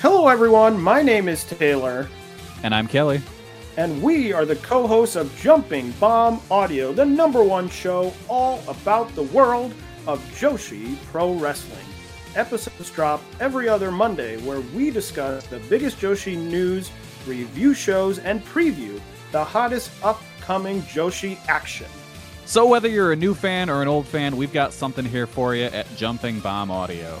Hello, everyone. My name is Taylor, And I'm Kelly. and we are the co hosts of Jumping Bomb Audio, the number one show all about the world of Joshi Pro Wrestling. Episodes drop every other Monday, where we discuss the biggest Joshi news, review shows, and preview the hottest upcoming Joshi action. So, whether you're a new fan or an old fan, we've got something here for you at Jumping Bomb Audio.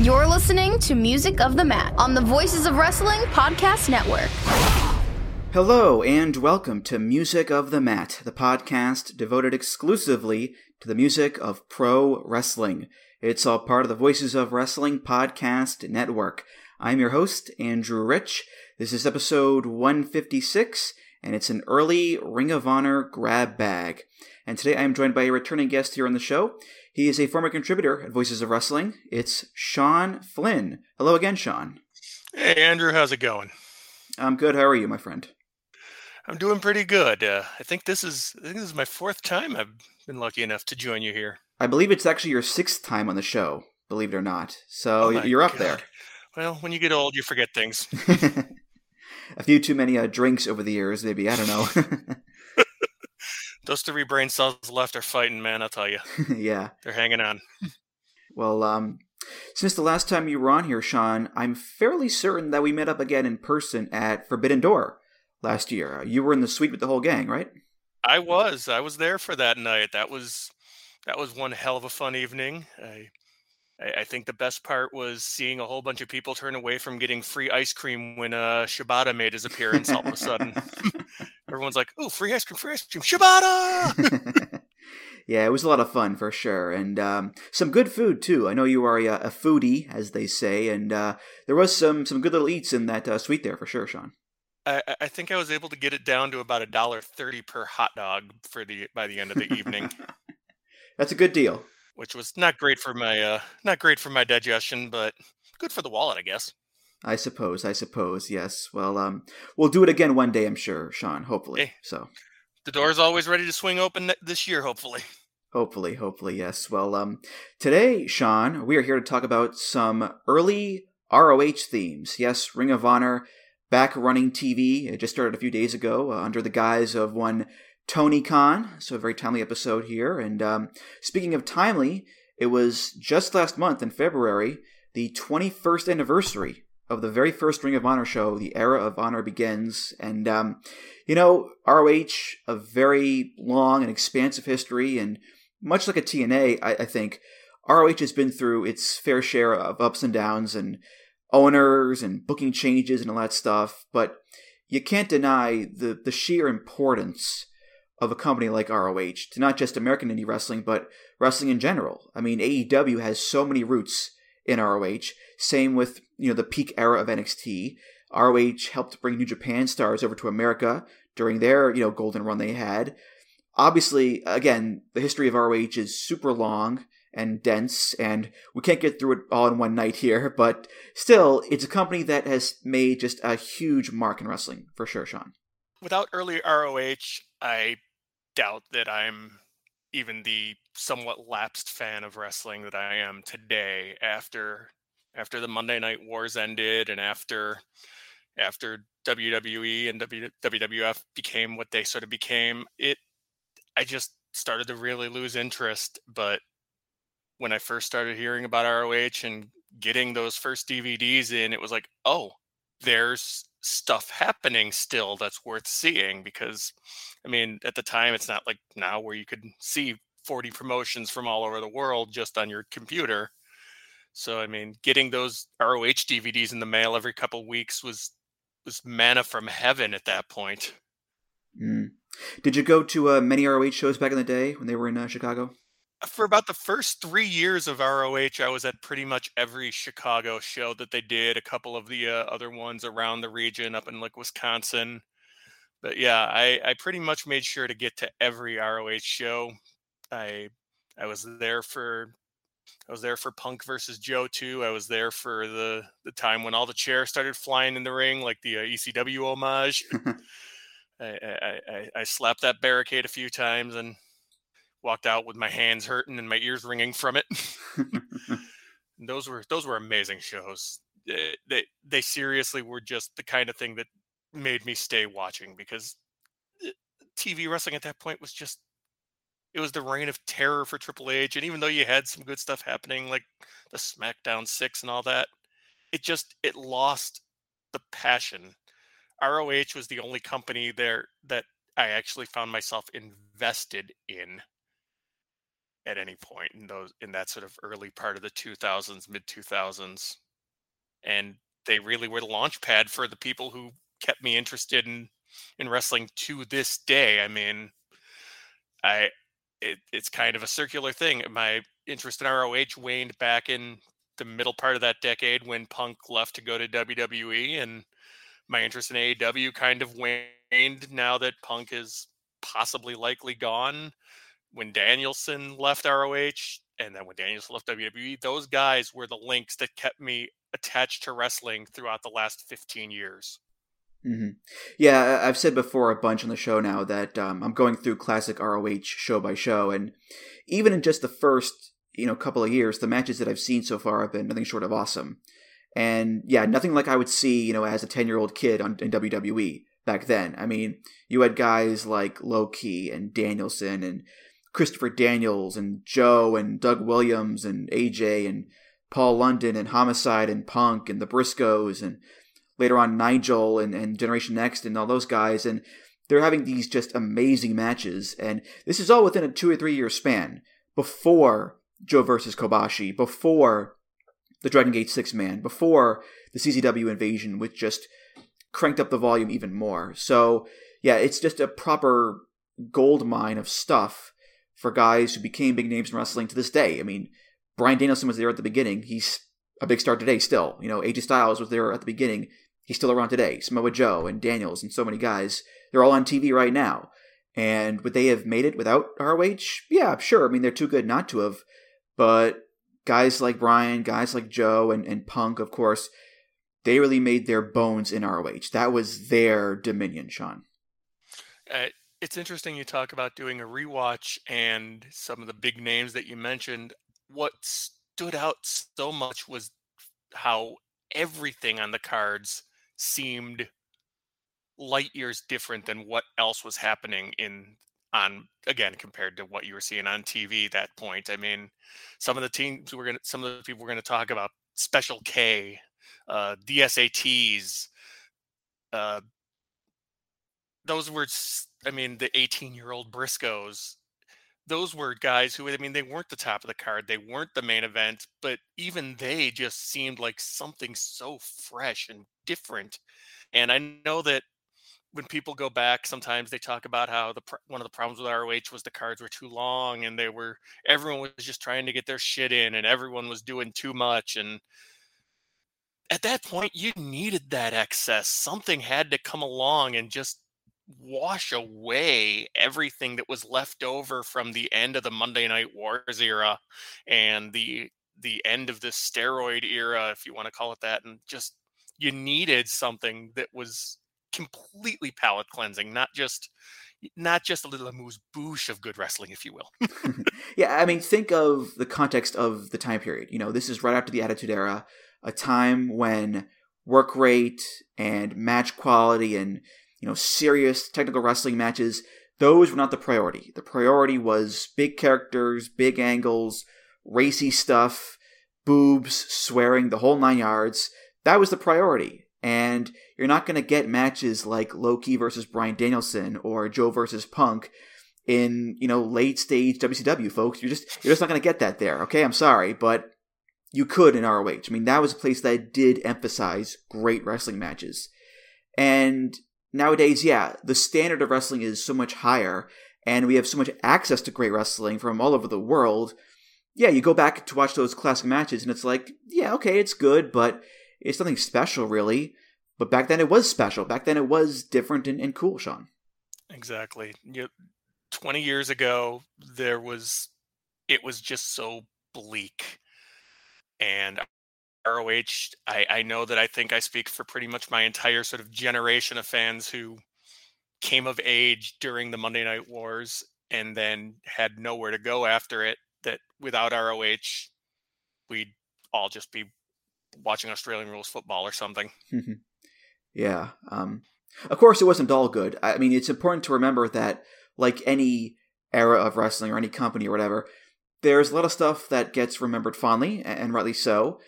You're listening to Music of the Mat on the Voices of Wrestling Podcast Network. Hello, and welcome to Music of the Mat, the podcast devoted exclusively to the music of pro wrestling. It's all part of the Voices of Wrestling Podcast Network. I'm your host, Andrew Rich. This is episode 156, and it's an early Ring of Honor grab bag. And today I am joined by a returning guest here on the show. He is a former contributor at Voices of Wrestling. It's Sean Flynn. Hello again, Sean. Hey Andrew, how's it going? I'm good. How are you, my friend? I'm doing pretty good. Uh, I think this is I think this is my fourth time I've been lucky enough to join you here. I believe it's actually your sixth time on the show, believe it or not. So Oh you're up God. Well, when you get old, you forget things. a few too many uh, drinks over the years, maybe. I don't know. Those three brain cells left are fighting, man. I'll tell you, yeah. they're hanging on. Well, um, since the last time you were on here, Sean, I'm fairly certain that we met up again in person at Forbidden Door last year. Uh, You were in the suite with the whole gang, right? I was I was there for that night. That was that was one hell of a fun evening. I I, I think the best part was seeing a whole bunch of people turn away from getting free ice cream when uh, Shibata made his appearance. all of a sudden, everyone's like, "Oh, free ice cream, free ice cream, Shibata!" yeah, it was a lot of fun for sure, and um, some good food too. I know you are a, a foodie, as they say, and uh, there was some some good little eats in that uh, suite there for sure, Sean. I, I- think I was able to get it down to about a dollar thirty per hot dog for the by the end of the evening, That's a good deal. which was not great for my uh, not great for my digestion, but good for the wallet, I guess. I suppose, I suppose, yes. Well, um, we'll do it again one day, I'm sure, Sean. Hopefully, Hey. so The door's always ready to swing open this year, hopefully. hopefully, hopefully, yes. Well, um, today, Sean, we are here to talk about some early ROH themes. Yes, Ring of Honor back running TV. It just started a few days ago uh, under the guise of one Tony Khan. So a very timely episode here. And um, speaking of timely, it was just last month in February, the 21st anniversary of the very first Ring of Honor show. The era of honor begins, and um, you know ROH, a very long and expansive history, and much like a TNA, I, I think ROH has been through its fair share of ups and downs and owners and booking changes and all that stuff. But you can't deny the the sheer importance of a company like ROH to not just American indie wrestling, but wrestling in general. I mean, AEW has so many roots in ROH. Same with you know the peak era of NXT. ROH helped bring New Japan stars over to America during their you know golden run they had. Obviously, again, the history of ROH is super long and dense, and we can't get through it all in one night here. But still, it's a company that has made just a huge mark in wrestling for sure, Sean. Without early ROH, I doubt that I'm even the somewhat lapsed fan of wrestling that I am today after after the Monday Night Wars ended and after after WWE and WWF became what they sort of became. It I just started to really lose interest, but when I first started hearing about ROH and getting those first DVDs in, it was like, oh, there's stuff happening still that's worth seeing because I mean, at the time it's not like now where you could see 40 promotions from all over the world just on your computer. So I mean, getting those ROH DVDs in the mail every couple weeks was was manna from heaven at that point. Mm. Did you go to uh, many ROH shows back in the day when they were in uh, Chicago? for about the first three years of ROH, I was at pretty much every Chicago show that they did. A couple of the uh, other ones around the region, up in like Wisconsin. But yeah, I, I pretty much made sure to get to every ROH show. I I was there for I was there for Punk versus Joe too. I was there for the the time when all the chairs started flying in the ring, like the uh, ECW homage. I, I, I, I slapped that barricade a few times and walked out with my hands hurting and my ears ringing from it. those were those were amazing shows. They, they they seriously were just the kind of thing that made me stay watching because eh, TV wrestling at that point was just it was the reign of terror for Triple H. And even though you had some good stuff happening, like the SmackDown Six and all that, it just it lost the passion. ROH was the only company there that I actually found myself invested in at any point in those in that sort of early part of the 2000s, mid 2000s, and they really were the launch pad for the people who kept me interested in in wrestling to this day. I mean, I it, it's kind of a circular thing. My interest in ROH waned back in the middle part of that decade when Punk left to go to WWE, and my interest in AEW kind of waned now that Punk is possibly likely gone. When Danielson left ROH, and then when Danielson left WWE, those guys were the links that kept me attached to wrestling throughout the last 15 years. Mm-hmm. Yeah, I've said before a bunch on the show now that um, I'm going through classic ROH show by show, and even in just the first you know couple of years, the matches that I've seen so far have been nothing short of awesome. And yeah, nothing like I would see you know as a ten year old kid on in WWE back then. I mean, you had guys like Low Ki and Danielson and Christopher Daniels and Joe and Doug Williams and AJ and Paul London and Homicide and Punk and the Briscoes and later on Nigel and, and Generation Next and all those guys. And they're having these just amazing matches. And this is all within a two or three year span before Joe versus Kobashi, before the Dragon Gate Six Man, before the CZW invasion, which just cranked up the volume even more. So, yeah, it's just a proper gold mine of stuff for guys who became big names in wrestling to this day. I mean, Bryan Danielson was there at the beginning. He's a big star today still. You know, AJ Styles was there at the beginning. He's still around today. Samoa Joe and Daniels and so many guys. They're all on TV right now. And would they have made it without ROH? Yeah, sure. I mean, they're too good not to have. But guys like Bryan, guys like Joe and, and Punk, of course, they really made their bones in ROH. That was their dominion, Sean. Uh, it's interesting you talk about doing a rewatch and some of the big names that you mentioned. What stood out so much was how everything on the cards seemed light years different than what else was happening in on again compared to what you were seeing on TV at that point. I mean, some of the teams were gonna some of the people were gonna talk about Special K, uh, DSATs. Uh, those were, I mean, the 18 year old Briscoes those were guys who I mean they weren't the top of the card, they weren't the main event, but even they just seemed like something so fresh and different. And I know that when people go back, sometimes they talk about how the one of the problems with ROH was the cards were too long, and they were everyone was just trying to get their shit in, and everyone was doing too much. And at that point, you needed that excess. Something had to come along and just wash away everything that was left over from the end of the Monday Night Wars era and the the end of the steroid era, if you want to call it that, and just you needed something that was completely palate cleansing, not just not just a little amuse bouche of good wrestling, if you will. yeah, I mean, think of the context of the time period. You know, this is right after the Attitude Era, a time when work rate and match quality and you know, serious technical wrestling matches, those were not the priority. The priority was big characters, big angles, racy stuff, boobs, swearing, the whole nine yards. That was the priority. And you're not going to get matches like Low Ki versus Bryan Danielson or Joe versus Punk in, you know, late stage WCW, folks. You're just you're just not going to get that there. Okay, I'm sorry, but you could in ROH. I mean, that was a place that did emphasize great wrestling matches. And nowadays, yeah, the standard of wrestling is so much higher, and we have so much access to great wrestling from all over the world. Yeah, you go back to watch those classic matches, and it's like, yeah, okay, it's good, but it's nothing special, really. But back then it was special. Back then it was different and, and cool, Sean. Exactly. You, 20 years ago, there was, it was just so bleak. And ROH, I, I know that I think I speak for pretty much my entire sort of generation of fans who came of age during the Monday Night Wars and then had nowhere to go after it. That without ROH, we'd all just be watching Australian rules football or something. yeah. Um, of course, it wasn't all good. I mean, it's important to remember that, like any era of wrestling or any company or whatever, there's a lot of stuff that gets remembered fondly, and rightly so.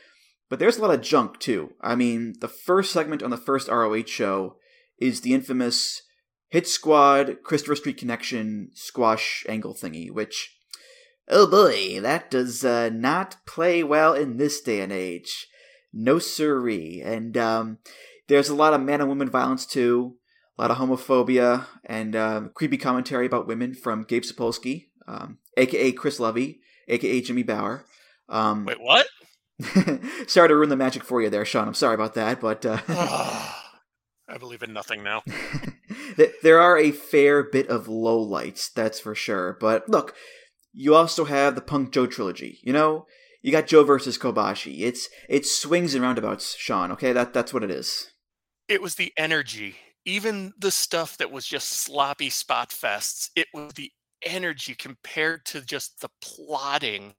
But there's a lot of junk too. I mean, the first segment on the first ROH show is the infamous Hit Squad Christopher Street Connection squash angle thingy, which, oh boy, that does uh, not play well in this day and age. No siree. And um, there's a lot of man and woman violence too, a lot of homophobia and uh, creepy commentary about women from Gabe Sapolsky, um, aka Chris Lovey, aka Jimmy Bauer. Um, Wait, what? sorry to ruin the magic for you there, Sean. I'm sorry about that, but uh, I believe in nothing now. there are a fair bit of lowlights, that's for sure. But look, you also have the Punk Joe trilogy. You know, you got Joe versus Kobashi. It's it swings and roundabouts, Sean. Okay, that that's what it is. It was the energy, even the stuff that was just sloppy spot fests. It was the energy compared to just the plotting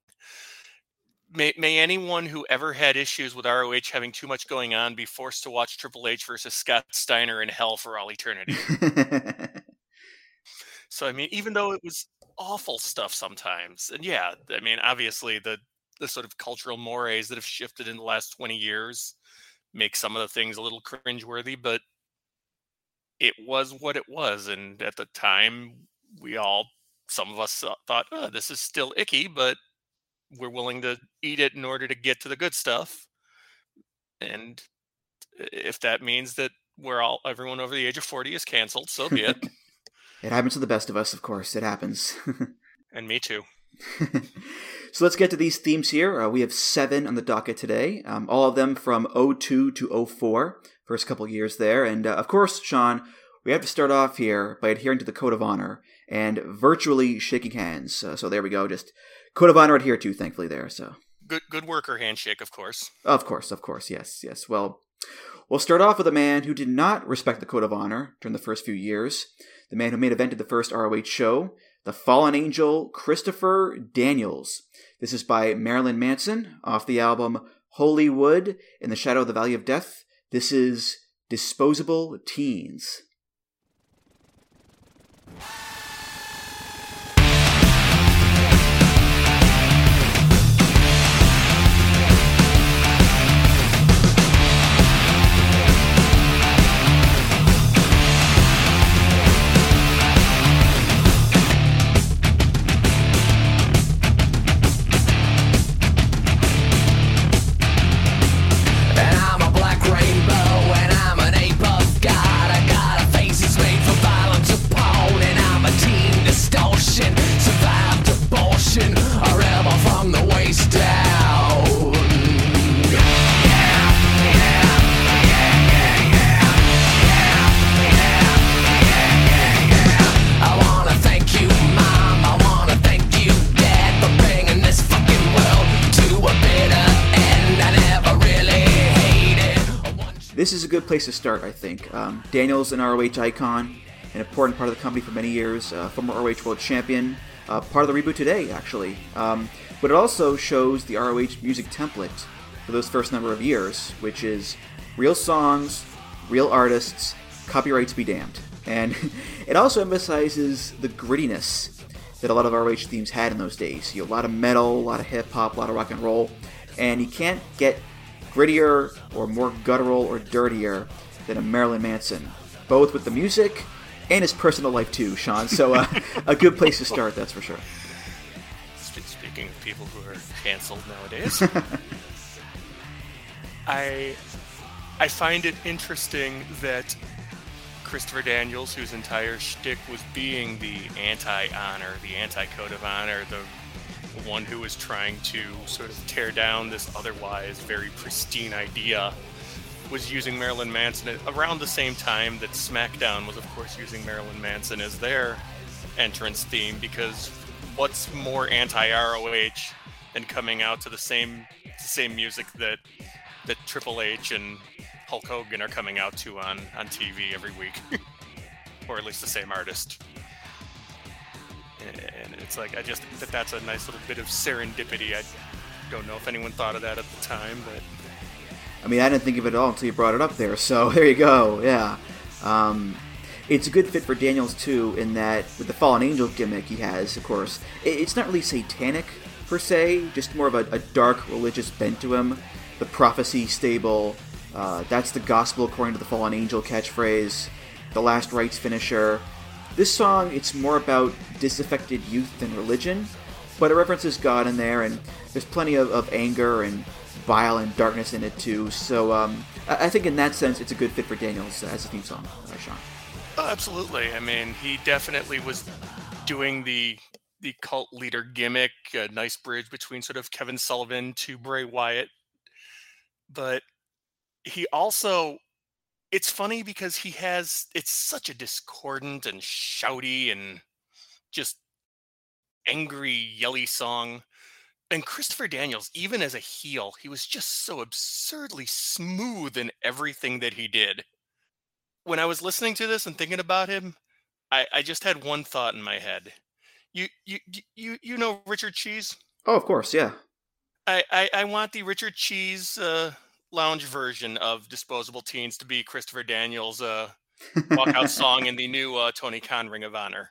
may, may anyone who ever had issues with ROH having too much going on be forced to watch Triple H versus Scott Steiner in hell for all eternity. so I mean, even though it was awful stuff sometimes, and yeah, I mean, obviously the the sort of cultural mores that have shifted in the last twenty years make some of the things a little cringeworthy, but it was what it was, and at the time, we all some of us thought, oh, this is still icky, but we're willing to eat it in order to get to the good stuff. And if that means that we're all everyone over the age of 40 is canceled, so be it. it happens to the best of us, of course. It happens. and me too. so let's get to these themes here. Uh, we have seven on the docket today, um, all of them from 02 to 04, first couple years there. And uh, of course, Sean, we have to start off here by adhering to the code of honor and virtually shaking hands. Uh, so there we go. Just code of honor adhere to, thankfully, there. So good, good worker handshake, of course. Of course, of course, yes, yes. Well, we'll start off with a man who did not respect the code of honor during the first few years. The man who made evented the first ROH show, the fallen angel Christopher Daniels. This is by Marilyn Manson off the album Holy Wood in the Shadow of the Valley of Death. This is Disposable Teens. Good place to start, I think. Um, Daniel's an ROH icon, an important part of the company for many years, uh, former ROH World Champion, uh, part of the reboot today, actually. Um, but it also shows the ROH music template for those first number of years, which is real songs, real artists, copyrights be damned. And it also emphasizes the grittiness that a lot of ROH themes had in those days. You know, a lot of metal, a lot of hip hop, a lot of rock and roll, and you can't get grittier or more guttural or dirtier than a Marilyn Manson, both with the music and his personal life too, Sean. So uh, a good place to start, that's for sure. Speaking of people who are canceled nowadays, I I find it interesting that Christopher Daniels, whose entire shtick was being the anti-honor, the anti-code of honor, the one who was trying to sort of tear down this otherwise very pristine idea, was using Marilyn Manson around the same time that SmackDown was, of course, using Marilyn Manson as their entrance theme. Because what's more anti-ROH than coming out to the same the same music that that Triple H and Hulk Hogan are coming out to on on TV every week, or at least the same artist. And it's like I just that that's a nice little bit of serendipity. I don't know if anyone thought of that at the time, but I mean, I didn't think of it at all until you brought it up there. So there you go. Yeah. Um, it's a good fit for Daniels too, in that with the fallen angel gimmick he has, of course, it's not really satanic per se, just more of a, a dark religious bent to him. The prophecy stable, uh, that's the gospel according to the fallen angel catchphrase. The last rites finisher. This song, it's more about disaffected youth than religion, but it references God in there, and there's plenty of, of anger and bile and darkness in it too. So um, I, I, think in that sense, it's a good fit for Daniels as a theme song. Uh, Sean. Oh, absolutely. I mean, he definitely was doing the the cult leader gimmick, a nice bridge between sort of Kevin Sullivan to Bray Wyatt. But he also it's funny because he has it's such a discordant and shouty and just angry yelly song and Christopher Daniels, even as a heel, he was just so absurdly smooth in everything that he did. When I was listening to this and thinking about him, I, I just had one thought in my head. You you you you know Richard Cheese? Oh, of course, yeah. I I, I want the Richard Cheese uh, lounge version of Disposable Teens to be Christopher Daniels' uh, walkout song in the new uh, Tony Khan Ring of Honor.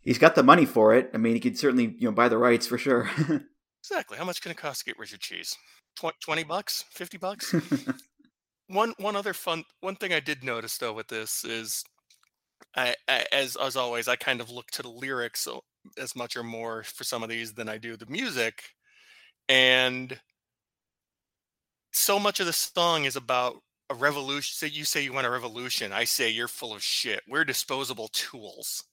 He's got the money for it. I mean, he could certainly you know buy the rights for sure. Exactly. How much can it cost to get Richard Cheese? 20 bucks? 50 bucks? one one other fun one thing I did notice though with this is I, I, as as always I kind of look to the lyrics as much or more for some of these than I do the music and so much of the song is about a revolution say you say you want a revolution I say you're full of shit we're disposable tools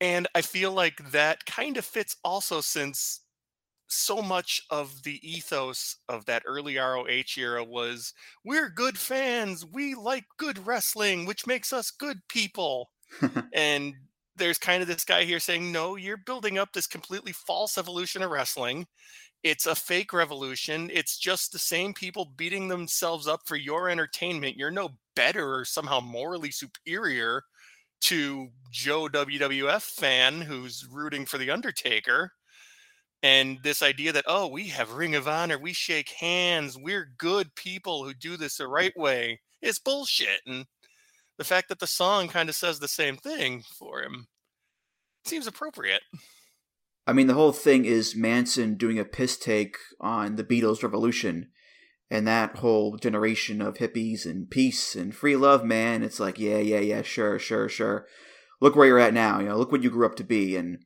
and I feel like that kind of fits also since so much of the ethos of that early ROH era was we're good fans, we like good wrestling, which makes us good people. and there's kind of this guy here saying, no, you're building up this completely false evolution of wrestling. It's a fake revolution. It's just the same people beating themselves up for your entertainment. You're no better or somehow morally superior to Joe WWF fan who's rooting for The Undertaker and this idea that oh we have ring of honor we shake hands we're good people who do this the right way is bullshit and the fact that the song kind of says the same thing for him seems appropriate i mean the whole thing is manson doing a piss take on the beatles revolution and that whole generation of hippies and peace and free love man it's like yeah yeah yeah sure sure sure look where you're at now you know look what you grew up to be and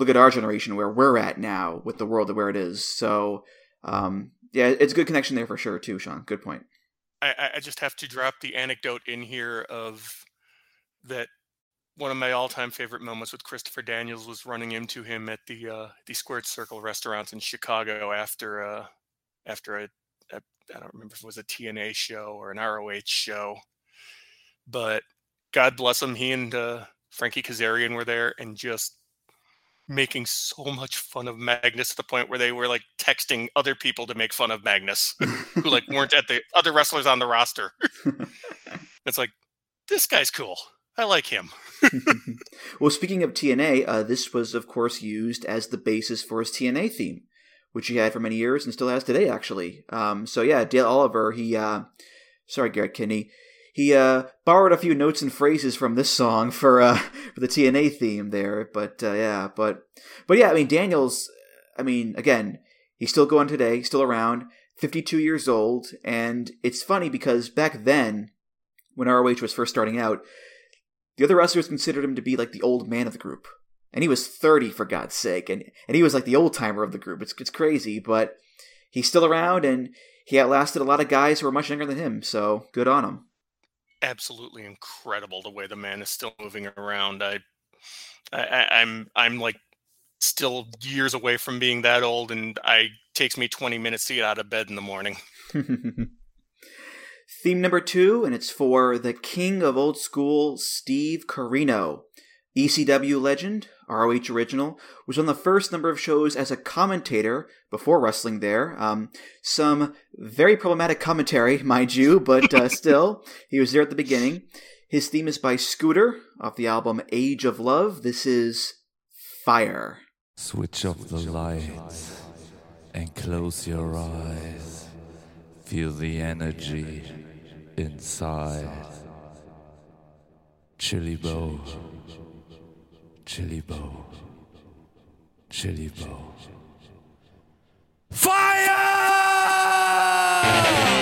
look at our generation where we're at now with the world where it is. So, um, yeah, it's a good connection there for sure too, Sean. Good point. I, I just have to drop the anecdote in here of that one of my all-time favorite moments with Christopher Daniels was running into him at the uh, the Squared Circle restaurant in Chicago after uh, after a, a I don't remember if it was a TNA show or an ROH show, but God bless him, he and uh, Frankie Kazarian were there and just making so much fun of Magnus to the point where they were like texting other people to make fun of Magnus who like weren't at the other wrestlers on the roster. it's like this guy's cool. I like him. well, speaking of TNA, uh, this was of course used as the basis for his TNA theme, which he had for many years and still has today, actually. Um, so yeah, Dale Oliver, he, uh, sorry, Garrett Kinney, he uh, borrowed a few notes and phrases from this song for uh, for the TNA theme there. But uh, yeah, but but yeah, I mean Daniels. I mean, again, he's still going today, still around, 52 years old, and it's funny because back then, when ROH was first starting out, the other wrestlers considered him to be like the old man of the group, and he was 30 for God's sake, and and he was like the old timer of the group. It's it's crazy, but he's still around, and he outlasted a lot of guys who were much younger than him. So good on him. absolutely incredible the way the man is still moving around. I, I I'm I'm like still years away from being that old, and I takes me 20 minutes to get out of bed in the morning. Theme number two, and it's for the king of old school, Steve Corino. ECW legend, ROH original, was on the first number of shows as a commentator before wrestling there. Um, some very problematic commentary, mind you, but uh, still, he was there at the beginning. His theme is by Scooter off the album Age of Love. This is Fire. Switch off the lights and close your eyes. Feel the energy inside. Chili Bow. Chili Bow. Chili Bow. Shove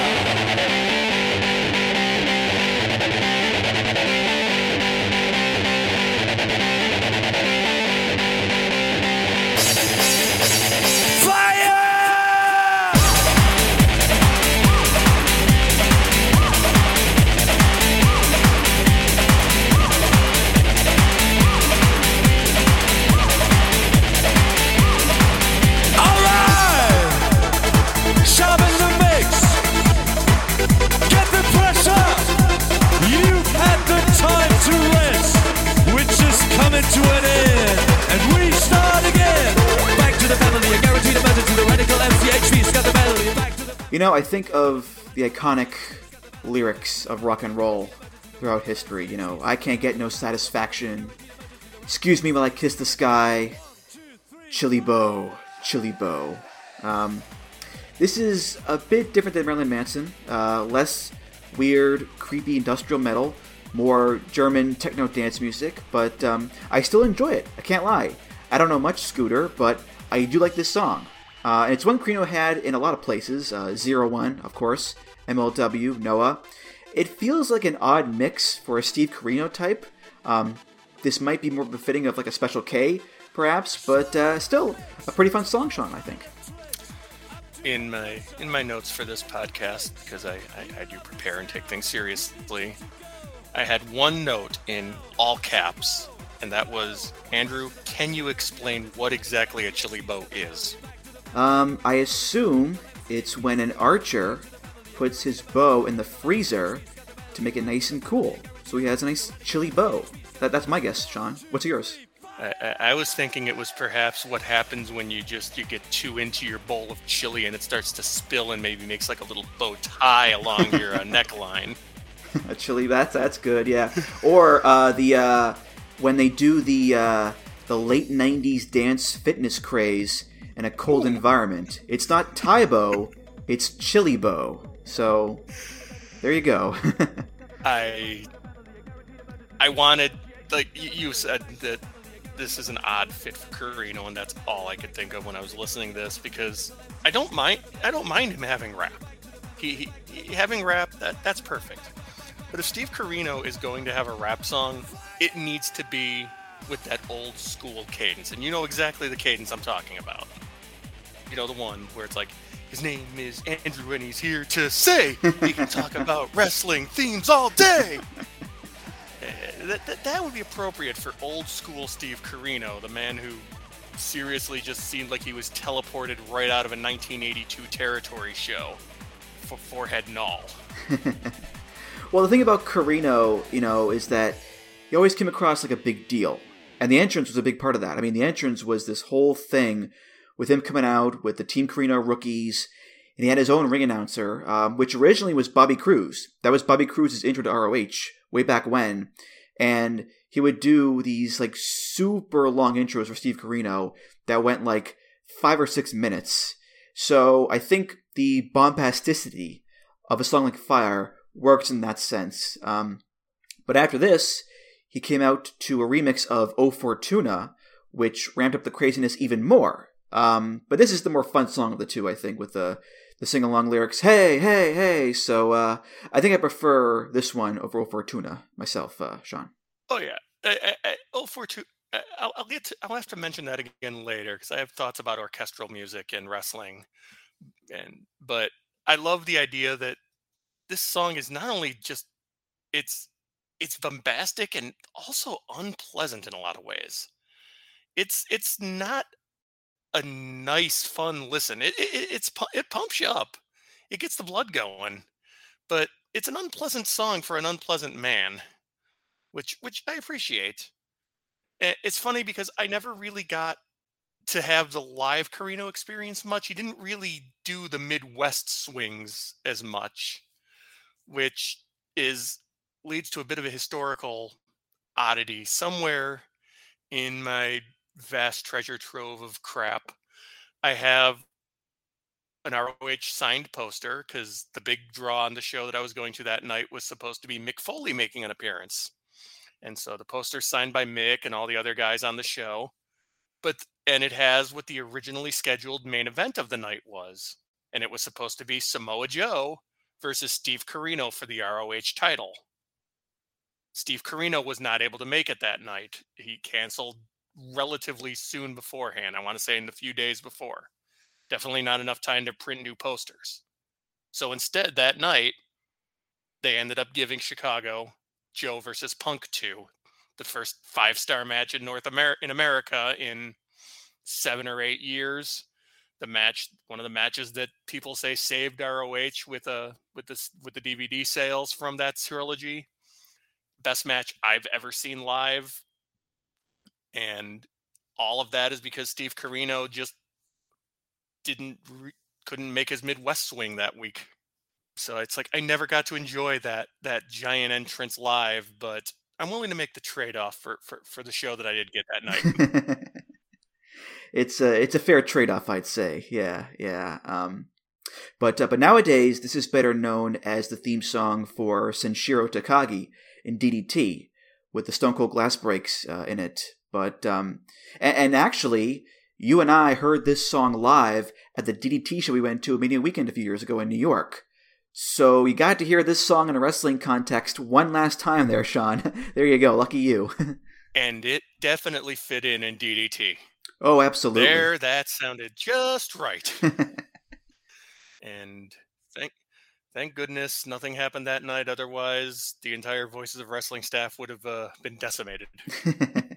You know, I think of the iconic lyrics of rock and roll throughout history. You know, I can't get no satisfaction. Excuse me while I kiss the sky. Chili bow, chili bow. Um, this is a bit different than Marilyn Manson. Uh, less weird, creepy industrial metal, more German techno dance music, but um, I still enjoy it. I can't lie. I don't know much Scooter, but I do like this song. Uh, and it's one Corino had in a lot of places. Uh, Zero One, of course, MLW, Noah. It feels like an odd mix for a Steve Corino type. Um, this might be more befitting of like a Special K, perhaps, but uh, still a pretty fun song, Sean. I think. in my in my notes for this podcast because I, I, I do prepare and take things seriously. I had one note in all caps, and that was Andrew. Can you explain what exactly a chili bow is? Um, I assume it's when an archer puts his bow in the freezer to make it nice and cool, so he has a nice chili bow. That, that's my guess, Sean. What's yours? I, I, was thinking it was perhaps what happens when you just you get too into your bowl of chili and it starts to spill and maybe makes like a little bow tie along your uh, neckline. a chili. That's that's good. Yeah. Or uh, the uh, when they do the uh, the late '90s dance fitness craze in a cold environment. It's not Tae Bo, it's Chili Bow. So there you go. I I wanted like you said that this is an odd fit for Corino, and that's all I could think of when I was listening to this because I don't mind I don't mind him having rap. He, he, he having rap that that's perfect. But if Steve Corino is going to have a rap song, it needs to be with that old school cadence, and you know exactly the cadence I'm talking about. You know the one where it's like. His name is Andrew, and he's here to say he can talk about wrestling themes all day. Uh, that, that, that would be appropriate for old school Steve Corino, the man who seriously just seemed like he was teleported right out of a 1982 territory show for Forehead Null. well, the thing about Corino, you know, is that he always came across like a big deal, and the entrance was a big part of that. I mean, the entrance was this whole thing with him coming out with the Team Corino rookies, and he had his own ring announcer, um, which originally was Bobby Cruz. That was Bobby Cruz's intro to ROH way back when, and he would do these like super long intros for Steve Corino that went like five or six minutes. So I think the bombasticity of a song like Fire works in that sense. Um, but after this, he came out to a remix of O Fortuna, which ramped up the craziness even more. Um, but this is the more fun song of the two, I think, with the the sing along lyrics. Hey, hey, hey! So uh, I think I prefer this one over O Fortuna myself, uh, Sean. Oh yeah, I, I, I, oh Fortuna. I'll, I'll get. To, I'll have to mention that again later because I have thoughts about orchestral music and wrestling, and but I love the idea that this song is not only just it's it's bombastic and also unpleasant in a lot of ways. It's it's not a nice, fun listen. It, it it's it pumps you up. It gets the blood going, but it's an unpleasant song for an unpleasant man, which which I appreciate. It's funny because I never really got to have the live Corino experience much. He didn't really do the Midwest swings as much, which is leads to a bit of a historical oddity somewhere in my vast treasure trove of crap. I have an ROH signed poster because the big draw on the show that I was going to that night was supposed to be Mick Foley making an appearance. And so the poster signed by Mick and all the other guys on the show. But and it has what the originally scheduled main event of the night was. And it was supposed to be Samoa Joe versus Steve Corino for the ROH title. Steve Corino was not able to make it that night. He canceled relatively soon beforehand. I want to say in the few days before. Definitely not enough time to print new posters. So instead, that night, they ended up giving Chicago Joe versus Punk 2, the first five star match in North America in America in seven or eight years. The match, one of the matches that people say saved ROH with a with this with the DVD sales from that trilogy best match I've ever seen live. And all of that is because Steve Corino just didn't couldn't make his Midwest swing that week. So it's like I never got to enjoy that that giant entrance live, but I'm willing to make the trade off for, for for the show that I did get that night. it's a it's a fair trade off, I'd say. Yeah, yeah. Um, but uh, but nowadays, this is better known as the theme song for Sanshiro Takagi, in DDT with the Stone Cold Glass Breaks uh, in it. But um, and, and, actually, you and I heard this song live at the DDT show we went to a media weekend a few years ago in New York. So you got to hear this song in a wrestling context one last time there, Sean. there you go. Lucky you. and it definitely fit in in DDT. Oh, absolutely. There, that sounded just right. and thank thank goodness nothing happened that night. Otherwise, the entire Voices of Wrestling staff would have uh, been decimated.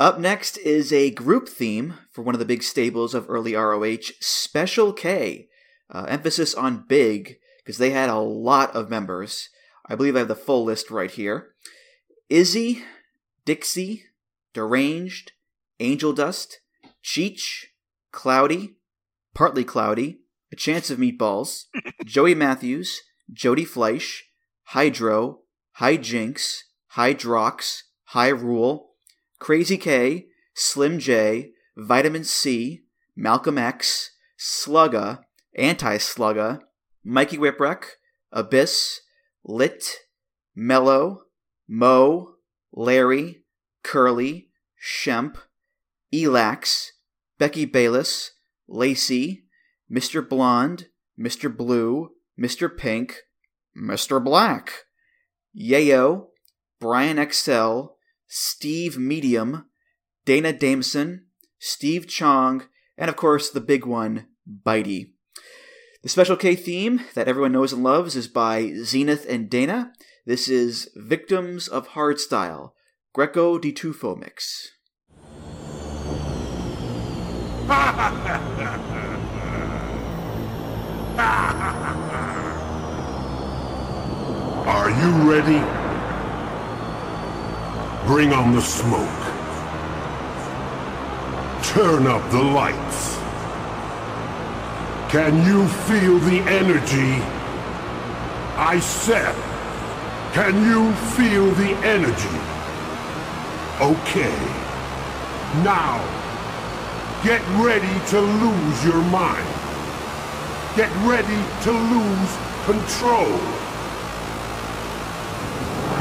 Up next is a group theme for one of the big stables of early ROH, Special K. Uh, emphasis on big, because they had a lot of members. I believe I have the full list right here Izzy, Dixie, Deranged, Angel Dust, Cheech, Cloudy, Partly Cloudy, a Chance of Meatballs, Joey Matthews, Jody Fleisch, Hydro, Hijinks, Hydrox, High Rule, Crazy K, Slim J, Vitamin C, Malcolm X, Slugga, Anti Slugga, Mikey Whipwreck, Abyss, Lit, Mellow, Mo, Larry, Curly, Shemp, Elax, Becky Bayless, Lacey, Mr. Blonde, Mr. Blue, Mr. Pink, Mr. Black, Yayo, Brian XL, Steve Medium, Dana Dameson, Steve Chong, and of course the big one, Bitey. The Special K theme that everyone knows and loves is by Zenith and Dana. This is Victims of Hardstyle, Greco di Tufo mix. Are you ready? Bring on the smoke. Turn up the lights. Can you feel the energy? I said, can you feel the energy? Okay. Now, get ready to lose your mind. Get ready to lose control.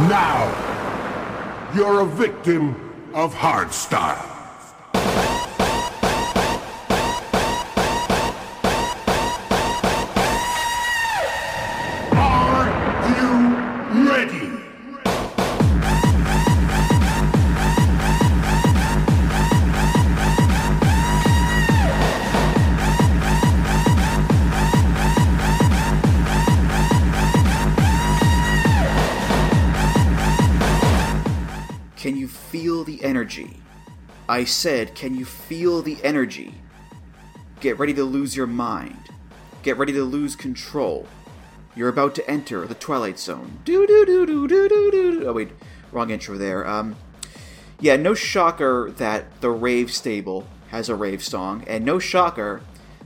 Now, you're a victim of hardstyle. I said, can you feel the energy? Get ready to lose your mind. Get ready to lose control. You're about to enter the Twilight Zone. Do do do do do do do. Oh wait, wrong intro there. Um, yeah, no shocker that the Rave Stable has a rave song, and no shocker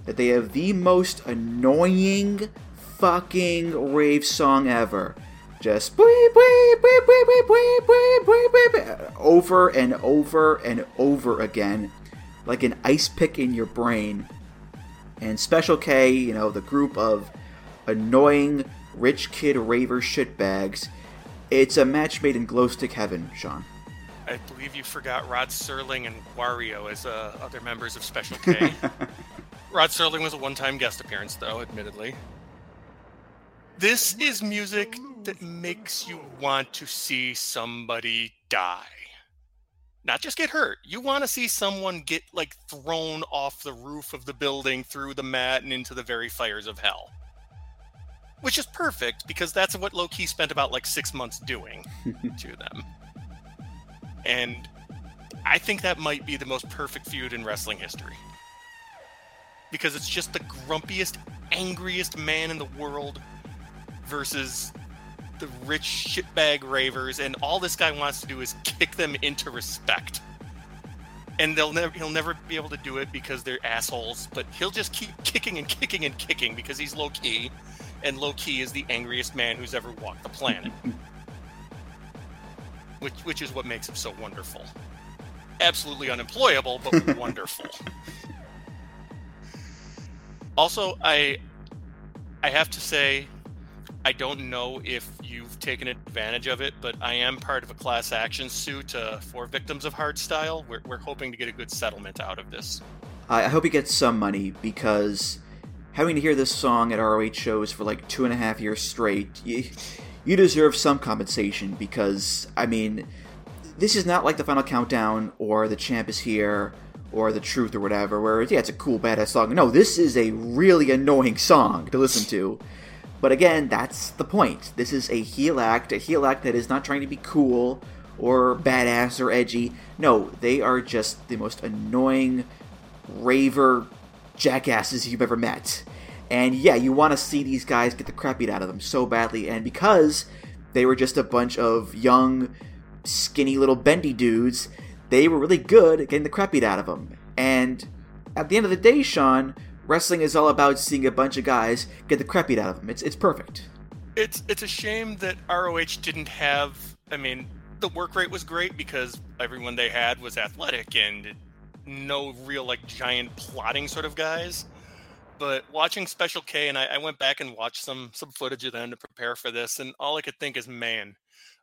that they have the most annoying fucking rave song ever just bleep bleep bleep bleep bleep bleep bleep over and over and over again, like an ice pick in your brain. And Special K, you know, the group of annoying rich kid raver shitbags, it's a match made in glow stick heaven, Sean. I believe you forgot Rod Serling and Wario as uh, other members of Special K. Rod Serling was a one time guest appearance, though, admittedly. This is music that makes you want to see somebody die. Not just get hurt. You want to see someone get like thrown off the roof of the building through the mat and into the very fires of hell. Which is perfect because that's what Low Ki spent about like six months doing to them. And I think that might be the most perfect feud in wrestling history. Because it's just the grumpiest, angriest man in the world versus the rich shitbag ravers, and all this guy wants to do is kick them into respect. And they'll never he'll never be able to do it because they're assholes, but he'll just keep kicking and kicking and kicking because he's Low Ki, and Low Ki is the angriest man who's ever walked the planet. which which is what makes him so wonderful. Absolutely unemployable, but wonderful. Also, I I have to say I don't know if you've taken advantage of it, but I am part of a class action suit uh, for victims of hardstyle. We're, we're hoping to get a good settlement out of this. I hope he gets some money because having to hear this song at ROH shows for like two and a half years straight, you, you deserve some compensation because, I mean, this is not like the Final Countdown or The Champ is Here or The Truth or whatever, where, yeah, it's a cool, badass song. No, this is a really annoying song to listen to. But again, that's the point. This is a heel act, a heel act that is not trying to be cool or badass or edgy. No, they are just the most annoying raver jackasses you've ever met. And yeah, you want to see these guys get the crap beat out of them so badly. And because they were just a bunch of young, skinny little bendy dudes, they were really good at getting the crap beat out of them. And at the end of the day, Sean, wrestling is all about seeing a bunch of guys get the crap beat out of them. It's it's perfect. It's it's a shame that ROH didn't have. I mean, the work rate was great because everyone they had was athletic and no real like giant plotting sort of guys. But watching Special K, and I, I went back and watched some some footage of them to prepare for this, and all I could think is, man,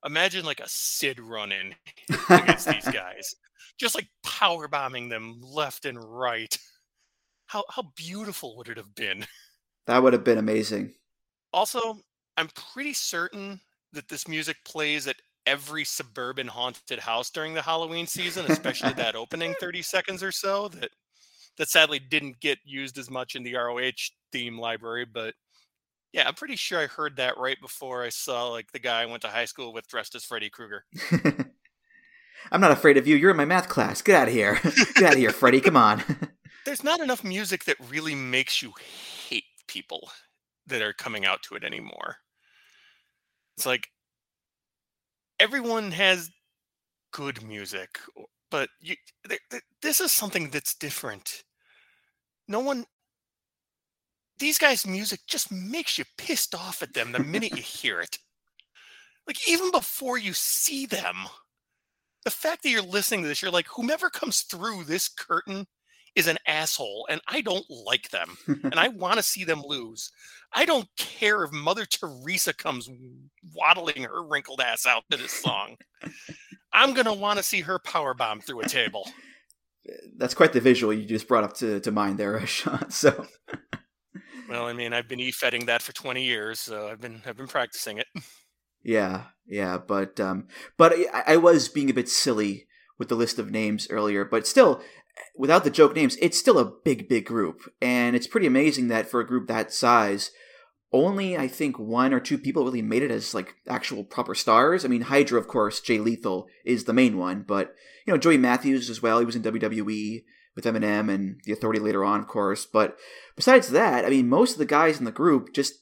imagine like a Sid running against these guys, just like power bombing them left and right. How how beautiful would it have been? That would have been amazing. Also, I'm pretty certain that this music plays at every suburban haunted house during the Halloween season, especially that opening 30 seconds or so that that sadly didn't get used as much in the ROH theme library, but yeah, I'm pretty sure I heard that right before I saw like the guy I went to high school with dressed as Freddy Krueger. I'm not afraid of you. You're in my math class. Get out of here. Get out of here, Freddy. Come on. There's not enough music that really makes you hate people that are coming out to it anymore. It's like everyone has good music, but you, th- th- this is something that's different. No one these guys' music just makes you pissed off at them the minute you hear it. Like even before you see them, the fact that you're listening to this, you're like, whomever comes through this curtain is an asshole, and I don't like them, and I want to see them lose. I don't care if Mother Teresa comes waddling her wrinkled ass out to this song. I'm gonna want to see her power bomb through a table. That's quite the visual you just brought up to, to mind there, Sean. So well, I mean, I've been e-fetting that for 20 years, so I've been I've been practicing it. Yeah, yeah, but um, but I, I was being a bit silly with the list of names earlier, but still, without the joke names, it's still a big, big group, and it's pretty amazing that for a group that size, only I think one or two people really made it as like actual proper stars. I mean, Hydra, of course, Jay Lethal is the main one, but you know, Joey Matthews as well. He was in WWE with MNM and the Authority later on, of course. But besides that, I mean, most of the guys in the group just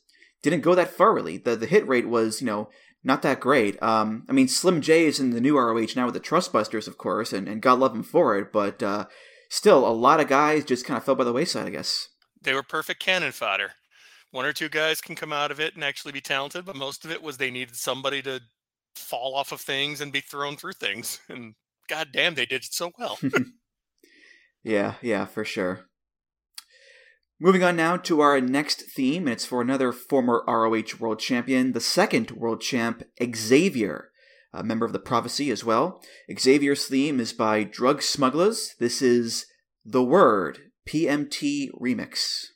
didn't go that far. Really, the the hit rate was you know not that great. Um, I mean, Slim J is in the new ROH now with the Trustbusters, of course, and, and God love him for it. But uh, still, a lot of guys just kind of fell by the wayside, I guess. They were perfect cannon fodder. One or two guys can come out of it and actually be talented, but most of it was they needed somebody to fall off of things and be thrown through things. And god damn, they did it so well. yeah, yeah, for sure. Moving on now to our next theme, and it's for another former ROH World Champion, the second World Champ, Xavier, a member of the Prophecy as well. Xavier's theme is by Drug Smugglers. This is The Word, PMT Remix.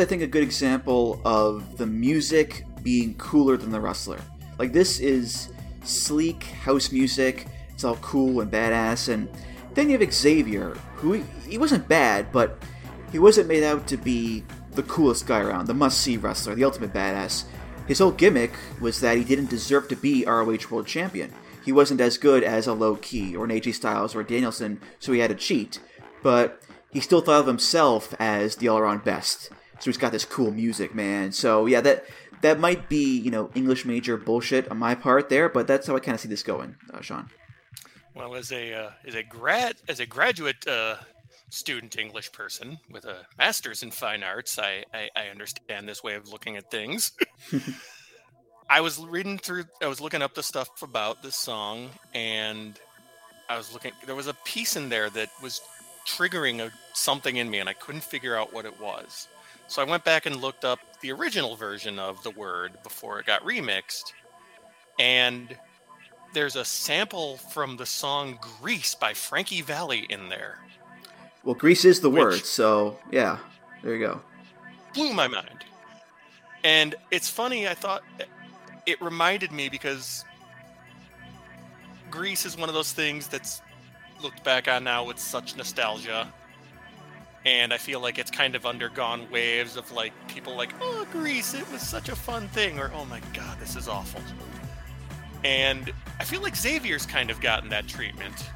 I think, a good example of the music being cooler than the wrestler. Like, this is sleek house music, it's all cool and badass, and then you have Xavier, who he wasn't bad, but he wasn't made out to be the coolest guy around, the must see wrestler, the ultimate badass. His whole gimmick was that he didn't deserve to be ROH World Champion. He wasn't as good as a Low Ki or an AJ Styles or Danielson, so he had to cheat. But he still thought of himself as the all around best. So he's got this cool music, man. So yeah, that that might be you know English major bullshit on my part there, but that's how I kind of see this going, uh, Sean. Well, as a uh, as a grad as a graduate uh, student English person with a master's in fine arts, I, I, I understand this way of looking at things. I was reading through, I was looking up the stuff about this song, and I was looking. There was a piece in there that was triggering a, something in me, and I couldn't figure out what it was. So I went back and looked up the original version of the word before it got remixed. And there's a sample from the song Grease by Frankie Valli in there. Well, Grease is the word, so yeah, there you go. Blew my mind. And it's funny, I thought it reminded me because Grease is one of those things that's looked back on now with such nostalgia and I feel like it's kind of undergone waves of like people like, oh, Grease, it was such a fun thing, or oh my god, this is awful. And I feel like Xavier's kind of gotten that treatment.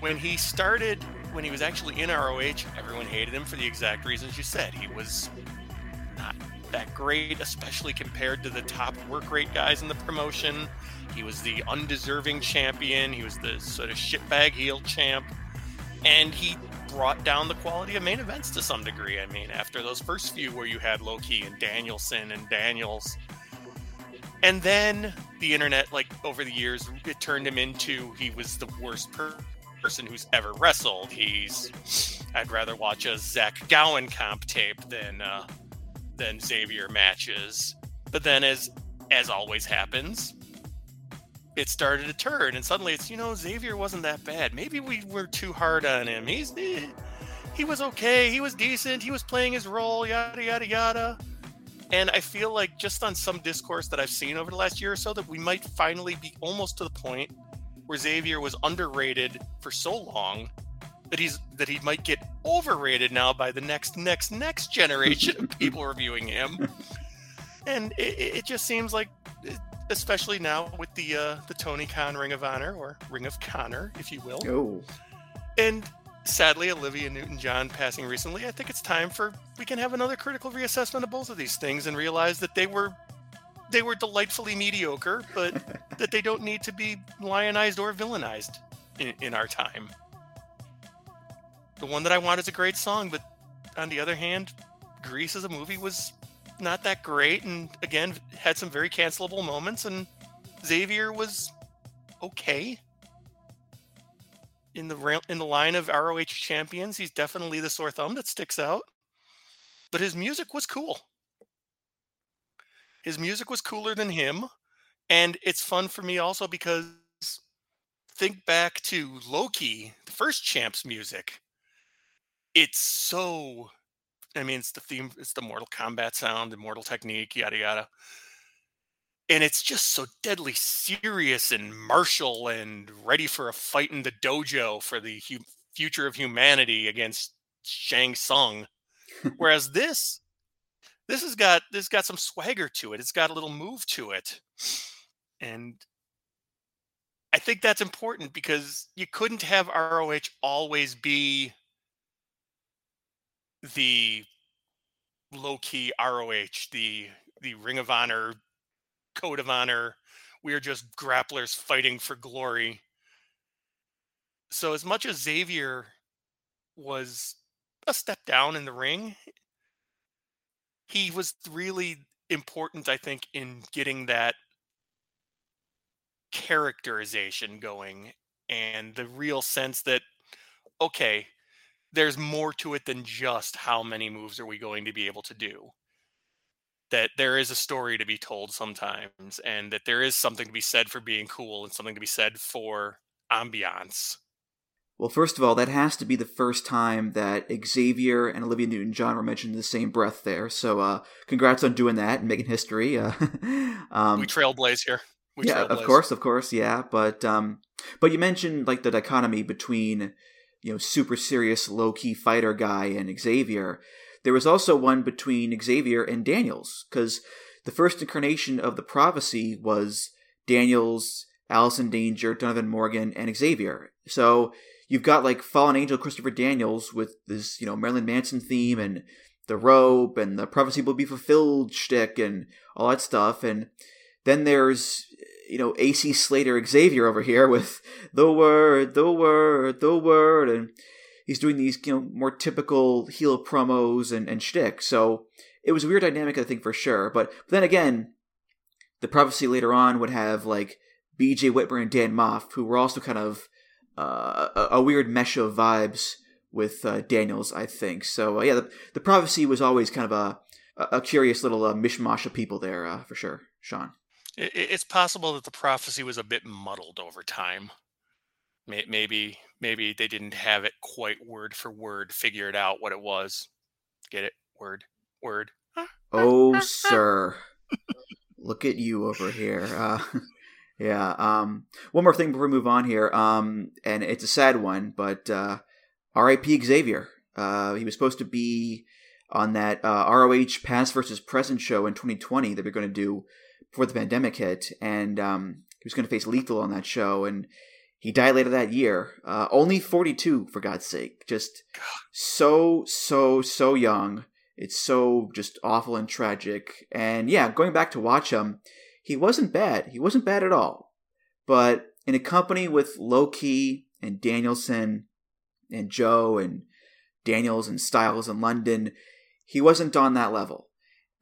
When he started, when he was actually in ROH, everyone hated him for the exact reasons you said. He was not that great, especially compared to the top work rate guys in the promotion. He was the undeserving champion. He was the sort of shitbag heel champ. And he brought down the quality of main events to some degree. I mean, after those first few where you had Low Ki and Danielson and Daniels. And then the internet, like over the years, it turned him into he was the worst per- person who's ever wrestled. He's I'd rather watch a Zach Gowen comp tape than uh, than Xavier matches. But then, as as always happens, it started to turn, and suddenly it's you know Xavier wasn't that bad. Maybe we were too hard on him. He's he, he was okay. He was decent. He was playing his role. Yada yada yada. And I feel like just on some discourse that I've seen over the last year or so that we might finally be almost to the point where Xavier was underrated for so long that he's that he might get overrated now by the next next next generation of people reviewing him. And it, it just seems like especially now with the uh, the Tony Khan Ring of Honor or Ring of Connor, if you will. Oh. And sadly, Olivia Newton-John passing recently, I think it's time for we can have another critical reassessment of both of these things and realize that they were they were delightfully mediocre, but that they don't need to be lionized or villainized in, in our time. The one that I want is a great song, but on the other hand, Grease as a movie was not that great, and again had some very cancelable moments. And Xavier was okay in the in the line of ROH champions. He's definitely the sore thumb that sticks out, but his music was cool. His music was cooler than him, and it's fun for me also because think back to Low Ki, the first champ's music. It's so I mean, it's the theme, it's the Mortal Kombat sound, the Mortal Technique, yada yada. And it's just so deadly serious and martial and ready for a fight in the dojo for the hu- future of humanity against Shang Tsung. Whereas this, this has got this got some swagger to it. It's got a little move to it, and I think that's important because you couldn't have ROH always be the Low Ki ROH, the the Ring of Honor, Code of Honor. We are just grapplers fighting for glory. So as much as Xavier was a step down in the ring, he was really important, I think, in getting that characterization going and the real sense that okay, there's more to it than just how many moves are we going to be able to do. That there is a story to be told sometimes, and that there is something to be said for being cool and something to be said for ambiance. Well, first of all, that has to be the first time that Xavier and Olivia Newton-John were mentioned in the same breath there. So, uh, congrats on doing that and making history. Uh, um, we trailblaze here. We yeah, trailblaze. of course, of course, yeah. But um, but you mentioned like the dichotomy between you know super serious Low Ki fighter guy and Xavier. There was also one between Xavier and Daniels because the first incarnation of the prophecy was Daniels, Allison Danger, Donovan Morgan, and Xavier. So you've got like fallen angel Christopher Daniels with this you know Marilyn Manson theme and the robe and the prophecy will be fulfilled shtick and all that stuff and then there's you know AC Slater Xavier over here with the word, the word, the word, and he's doing these you know more typical heel promos and and shtick. So it was a weird dynamic, I think for sure. But, but then again, the prophecy later on would have like B.J. Whitmer and Dan Maff, who were also kind of uh, a, a, weird mesh of vibes with uh, Daniels, I think. So uh, yeah, the, the prophecy was always kind of a a curious little uh, mishmash of people there uh, for sure, Sean it's possible that the prophecy was a bit muddled over time. Maybe maybe they didn't have it quite word for word figured out what it was. Get it? Word, word. Oh, sir. Look at you over here. Uh, yeah. Um, one more thing before we move on here. Um, and it's a sad one, but uh, R.I.P. Xavier. Uh, he was supposed to be on that uh, ROH Past versus Present show in 2020 that we're going to do before the pandemic hit, and um, he was going to face Lethal on that show, and he died later that year. Uh, only 42, for God's sake. Just so, so, so young. It's so just awful and tragic. And yeah, going back to watch him, he wasn't bad. He wasn't bad at all. But in a company with Low Ki and Danielson and Joe and Daniels and Styles and London, he wasn't on that level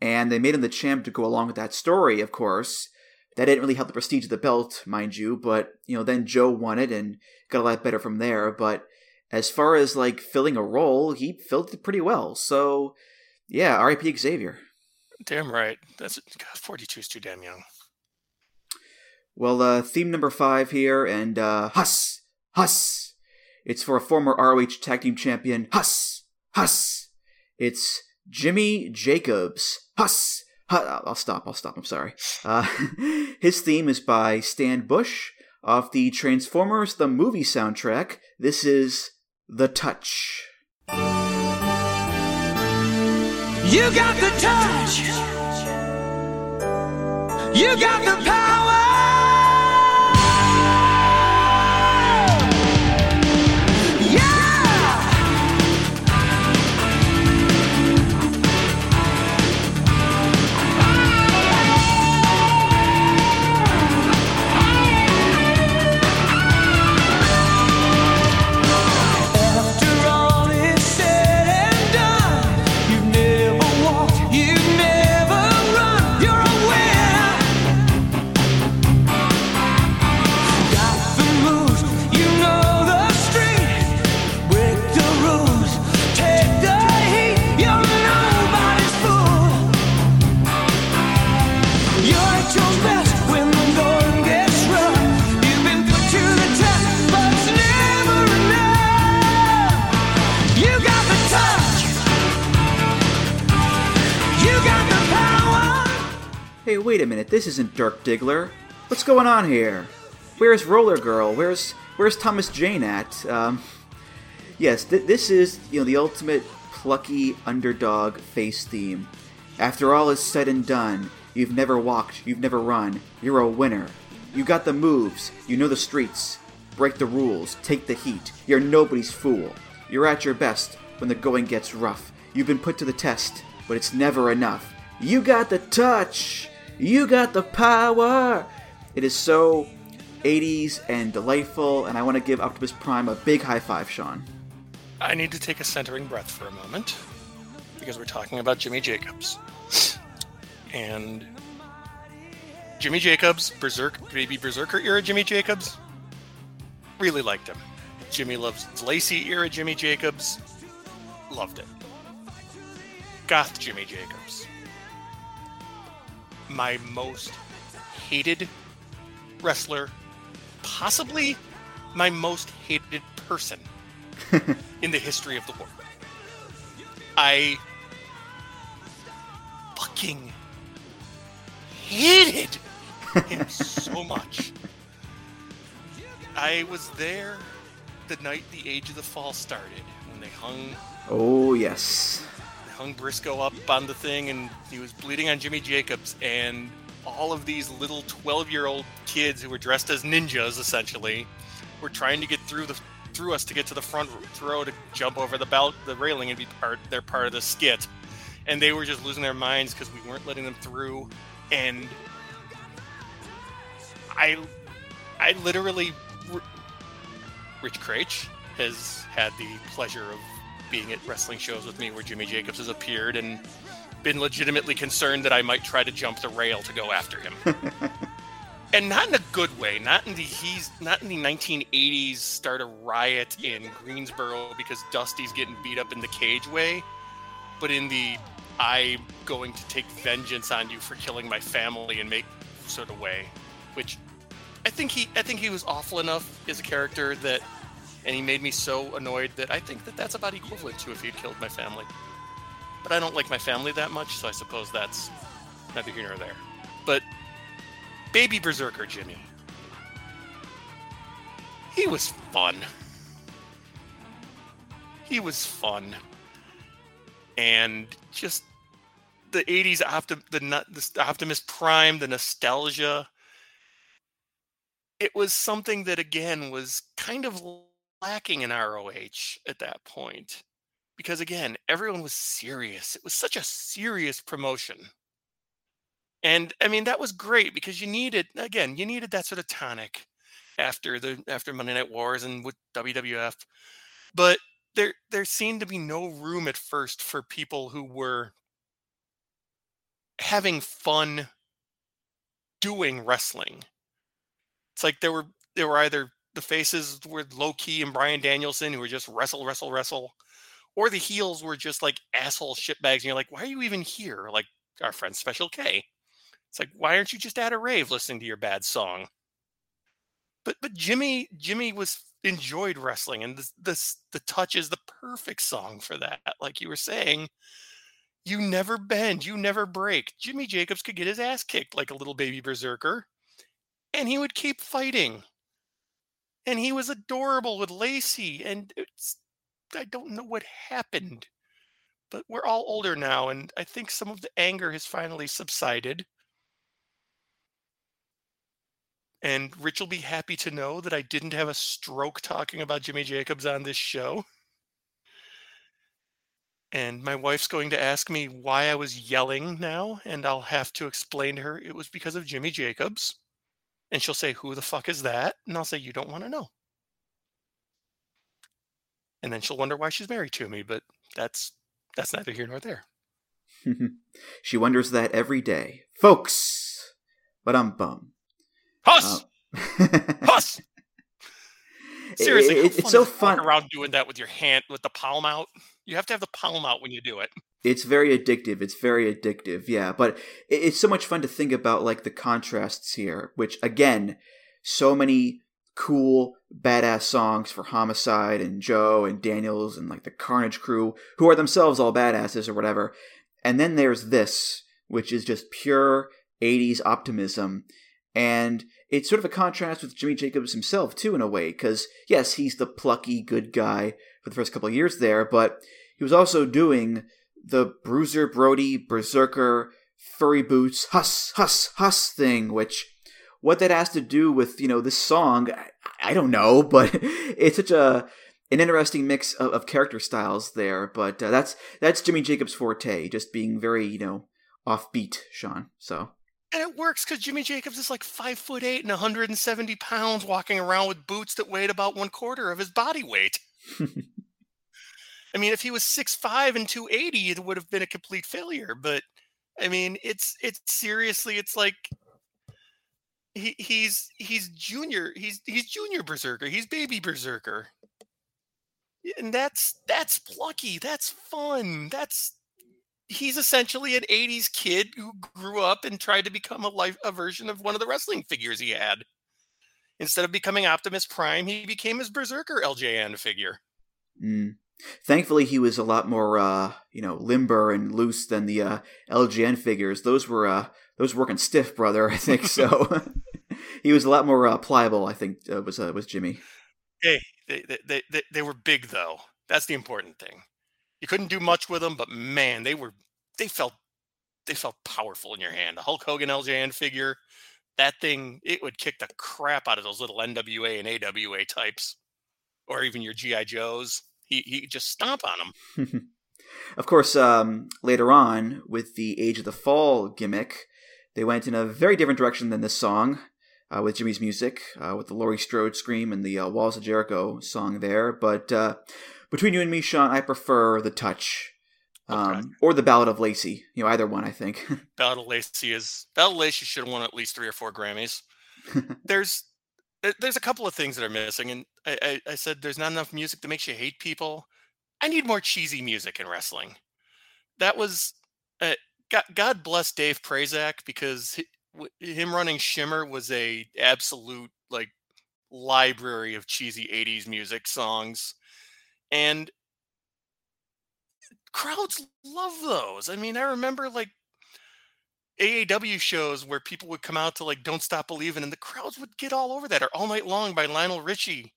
and they made him the champ to go along with that story, of course. That didn't really help the prestige of the belt, mind you, but you know, then Joe won it and got a lot better from there. But as far as like filling a role, he filled it pretty well. So yeah, R.I.P. Xavier. Damn right. That's God, forty-two is too damn young. Well, uh, theme number five here, and uh, Huss, Huss. It's for a former ROH Tag Team Champion, Huss, Huss. It's Jimmy Jacobs. Huss! I'll stop, I'll stop, I'm sorry. Uh, his theme is by Stan Bush off the Transformers the movie soundtrack. This is The Touch. You got the touch. You got the power. Wait a minute. This isn't Dirk Diggler. What's going on here? Where's Roller Girl? Where's Where's Thomas Jane at? Um, yes, th- this is you know the ultimate plucky underdog face theme. After all is said and done, you've never walked, you've never run. You're a winner. You got the moves. You know the streets. Break the rules. Take the heat. You're nobody's fool. You're at your best when the going gets rough. You've been put to the test, but it's never enough. You got the touch. You got the power. It is so 80s and delightful, and I want to give Optimus Prime a big high five, Sean. I need to take a centering breath for a moment because we're talking about Jimmy Jacobs. And Jimmy Jacobs, Berserk, baby Berserker era Jimmy Jacobs, really liked him. Jimmy loves Lacey era Jimmy Jacobs, loved it. Goth Jimmy Jacobs, my most hated wrestler, possibly my most hated person in the history of the world. I fucking hated him so much. I was there the night the Age of the Fall started when they hung Oh, yes. Hung Briscoe up on the thing and he was bleeding on Jimmy Jacobs and all of these little 12 year old kids who were dressed as ninjas essentially were trying to get through the through us to get to the front row to jump over the belt the railing and be part they're part of the skit. And they were just losing their minds because we weren't letting them through and i i literally rich Craich has had the pleasure of being at wrestling shows with me where jimmy jacobs has appeared and been legitimately concerned that i might try to jump the rail to go after him and not in a good way. Not in the he's not in the 1980s start a riot in Greensboro because Dusty's getting beat up in the cage way, but in the I'm going to take vengeance on you for killing my family and make sort of way, which I think he I think he was awful enough as a character that, and he made me so annoyed that I think that that's about equivalent to if he'd killed my family. But I don't like my family that much, so I suppose that's neither here nor there. But Baby Berserker Jimmy. He was fun. He was fun. And just the 80s Optim- the, the Optimus Prime, the nostalgia. It was something that, again, was kind of lacking in ROH at that point. Because, again, everyone was serious. It was such a serious promotion. And I mean that was great because you needed again, you needed that sort of tonic after the after Monday Night Wars and with WWF. But there there seemed to be no room at first for people who were having fun doing wrestling. It's like there were there were either the faces were Low Ki and Bryan Danielson who were just wrestle, wrestle, wrestle, or the heels were just like asshole shitbags, and you're like, why are you even here? Like our friend Special K. It's like, why aren't you just at a rave listening to your bad song? But but Jimmy Jimmy was enjoyed wrestling, and this, this the touch is the perfect song for that. Like you were saying, you never bend, you never break. Jimmy Jacobs could get his ass kicked like a little baby berserker, and he would keep fighting. And he was adorable with Lacey, and it's I don't know what happened, but we're all older now, and I think some of the anger has finally subsided. And Rich will be happy to know that I didn't have a stroke talking about Jimmy Jacobs on this show. And my wife's going to ask me why I was yelling now, and I'll have to explain to her it was because of Jimmy Jacobs. And she'll say, Who the fuck is that? And I'll say, You don't want to know. And then she'll wonder why she's married to me, but that's that's neither here nor there. she wonders that every day. Folks! But I'm bum. Huss! Um, Huss! Seriously, It- how it's so it fun. around doing that with your hand with the palm out. You have to have the palm out when you do it. It's very addictive. It's very addictive. Yeah, but it's so much fun to think about like the contrasts here, which again, so many cool badass songs for Homicide and Joe and Daniels and like the Carnage crew who are themselves all badasses or whatever. And then there's this, which is just pure 80s optimism. And it's sort of a contrast with Jimmy Jacobs himself too in a way cuz yes, he's the plucky good guy for the first couple of years there, but he was also doing the Bruiser Brody Berserker furry boots huss huss huss thing, which what that has to do with you know this song, I, I don't know, but it's such a an interesting mix of, of character styles there. But uh, that's that's Jimmy Jacobs' forte, just being very you know offbeat, Sean. So And it works because Jimmy Jacobs is like five foot eight and 170 pounds, walking around with boots that weighed about one quarter of his body weight. I mean, if he was six five and 280, it would have been a complete failure. But I mean, it's it's seriously, it's like he he's he's junior, he's he's junior berserker, he's baby berserker. And that's that's plucky, that's fun, that's he's essentially an 80s kid who grew up and tried to become a life a version of one of the wrestling figures he had. Instead of becoming Optimus Prime, he became his berserker LJN figure. Mm. Thankfully, he was a lot more, uh, you know, limber and loose than the uh, LJN figures. Those were uh, those were working stiff, brother. I think so. he was a lot more uh, pliable. I think uh, was uh, was Jimmy. Hey, they, they, they, they, they were big though. That's the important thing. You couldn't do much with them, but man, they were they felt they felt powerful in your hand. The Hulk Hogan LJN figure, that thing, it would kick the crap out of those little NWA and AWA types, or even your GI Joes. He he just stomp on them. of course, um, later on with the Age of the Fall gimmick, they went in a very different direction than this song. Uh, with Jimmy's music, uh, with the Laurie Strode scream and the uh, Walls of Jericho song there. But uh, between you and me, Sean, I prefer the Touch um, or the Ballad of Lacey. You know, either one, I think. Ballad of Lacey is Ballad of Lacey should have won at least three or four Grammys. there's there- there's a couple of things that are missing, and I, I, I said there's not enough music that makes you hate people. I need more cheesy music in wrestling. That was uh, God, God bless Dave Prazak because hi- w- him running Shimmer was a absolute like library of cheesy 80s music songs and crowds love those. I mean, I remember like AAW shows where people would come out to like "Don't Stop Believing" and the crowds would get all over that, or "All Night Long" by Lionel Richie.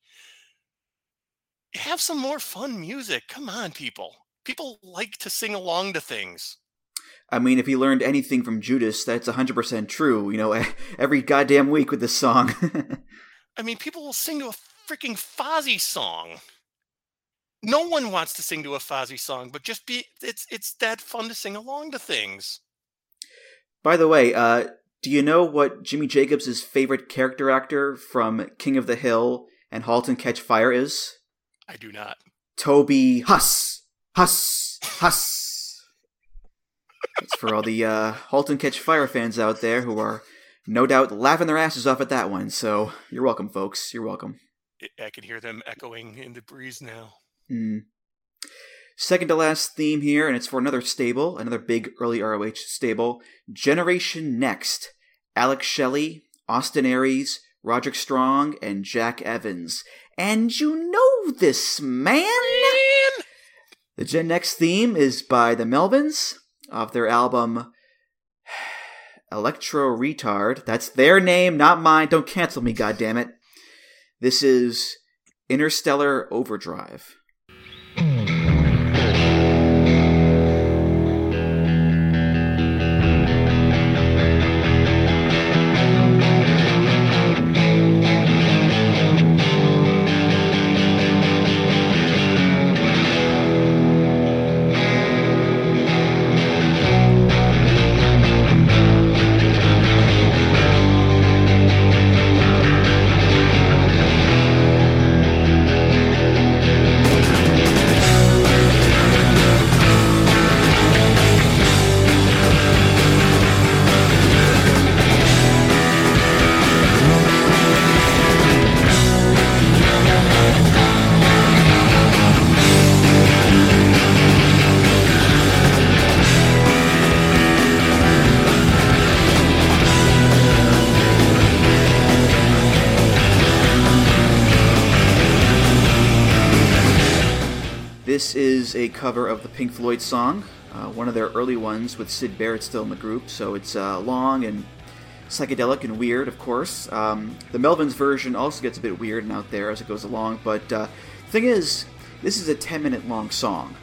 Have some more fun music. Come on, people. People like to sing along to things. I mean, if he learned anything from Judas, that's 100% true. You know, every goddamn week with this song. I mean, people will sing to a freaking Fozzy song. No one wants to sing to a Fozzy song, but just be it's it's that fun to sing along to things. By the way, uh, do you know what Jimmy Jacobs' favorite character actor from King of the Hill and *Halt and Catch Fire* is? I do not. Toby Huss. Huss. Huss. It's for all the uh, *Halt and Catch Fire* fans out there who are no doubt laughing their asses off at that one. So you're welcome, folks. You're welcome. I- I can hear them echoing in the breeze now. Hmm. Second to last theme here, and it's for another stable, another big early ROH stable. Generation Next. Alex Shelley, Austin Aries, Roderick Strong, and Jack Evans. And you know this man! The Gen Next theme is by the Melvins of their album Electro Retard. That's their name, not mine. Don't cancel me, goddammit. This is Interstellar Overdrive. Cover of the Pink Floyd song, uh, one of their early ones with Syd Barrett still in the group. So it's uh, long and psychedelic and weird, of course. Um, the Melvins version also gets a bit weird and out there as it goes along. But uh, the thing is, this is a 10 minute long song,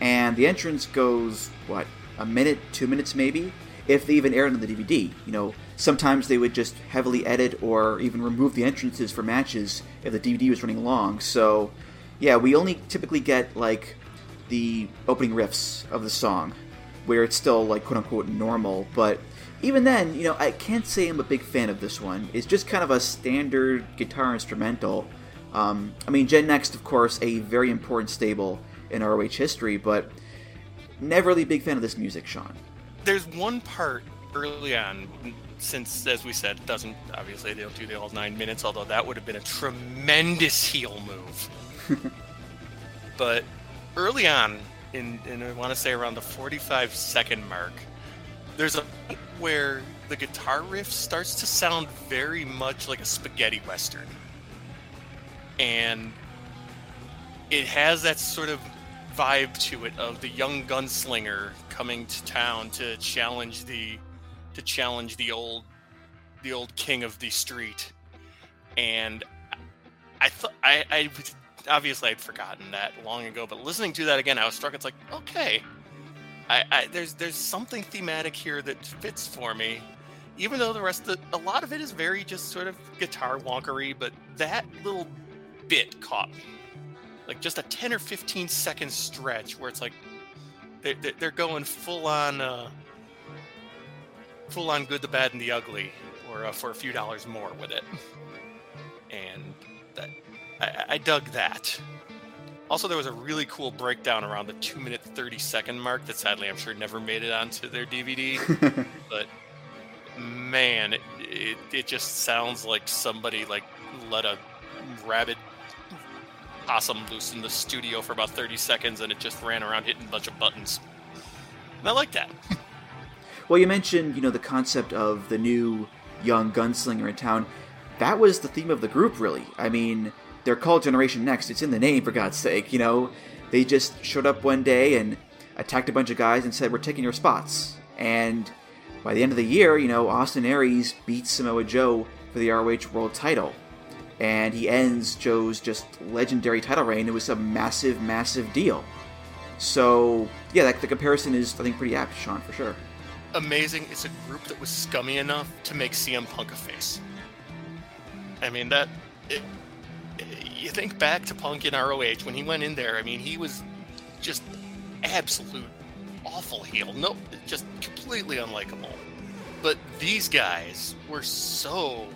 and the entrance goes, what, a minute, two minutes maybe? If they even aired on the DVD. You know, sometimes they would just heavily edit or even remove the entrances for matches if the DVD was running long. So, yeah, we only typically get, like, the opening riffs of the song, where it's still, like, quote unquote normal, but even then, you know, I can't say I'm a big fan of this one. It's just kind of a standard guitar instrumental. Um, I mean, Gen Next, of course, a very important stable in ROH history, but never really a big fan of this music, Sean. There's one part early on, since, as we said, it doesn't, obviously, they don't do the all nine minutes, although that would have been a tremendous heel move. but early on, in, in I want to say around the 45 second mark, there's a point where the guitar riff starts to sound very much like a spaghetti western. And it has that sort of vibe to it of the young gunslinger coming to town to challenge the to challenge the old the old king of the street. And i thought i i obviously i'd forgotten that long ago but listening to that again i was struck it's like okay I, I there's there's something thematic here that fits for me even though the rest of the, a lot of it is very just sort of guitar wonkery but that little bit caught me. Like just a 10 or 15 second stretch where it's like they're, they're going full on, uh, full on good, the bad, and the ugly, or uh, for a few dollars more with it. And that, I, I dug that. Also, there was a really cool breakdown around the two minute thirty second mark that sadly I'm sure never made it onto their DVD. but man, it, it, it just sounds like somebody like let a rabid possum loose in the studio for about 30 seconds and it just ran around hitting a bunch of buttons. And I like that. Well, you mentioned, you know, the concept of the new young gunslinger in town. That was the theme of the group, really. I mean, they're called Generation Next. It's in the name, for God's sake. You know, they just showed up one day and attacked a bunch of guys and said, "We're taking your spots." And by the end of the year, you know, Austin Aries beats Samoa Joe for the ROH World Title and he ends Joe's just legendary title reign. It was a massive, massive deal. So yeah, that, the comparison is I think pretty apt, Sean, for sure. Amazing. It's a group that was scummy enough to make CM Punk a face. I mean that. It, you think back to Punk in ROH when he went in there. I mean, he was just absolute awful heel. No, just completely unlikable. But these guys were so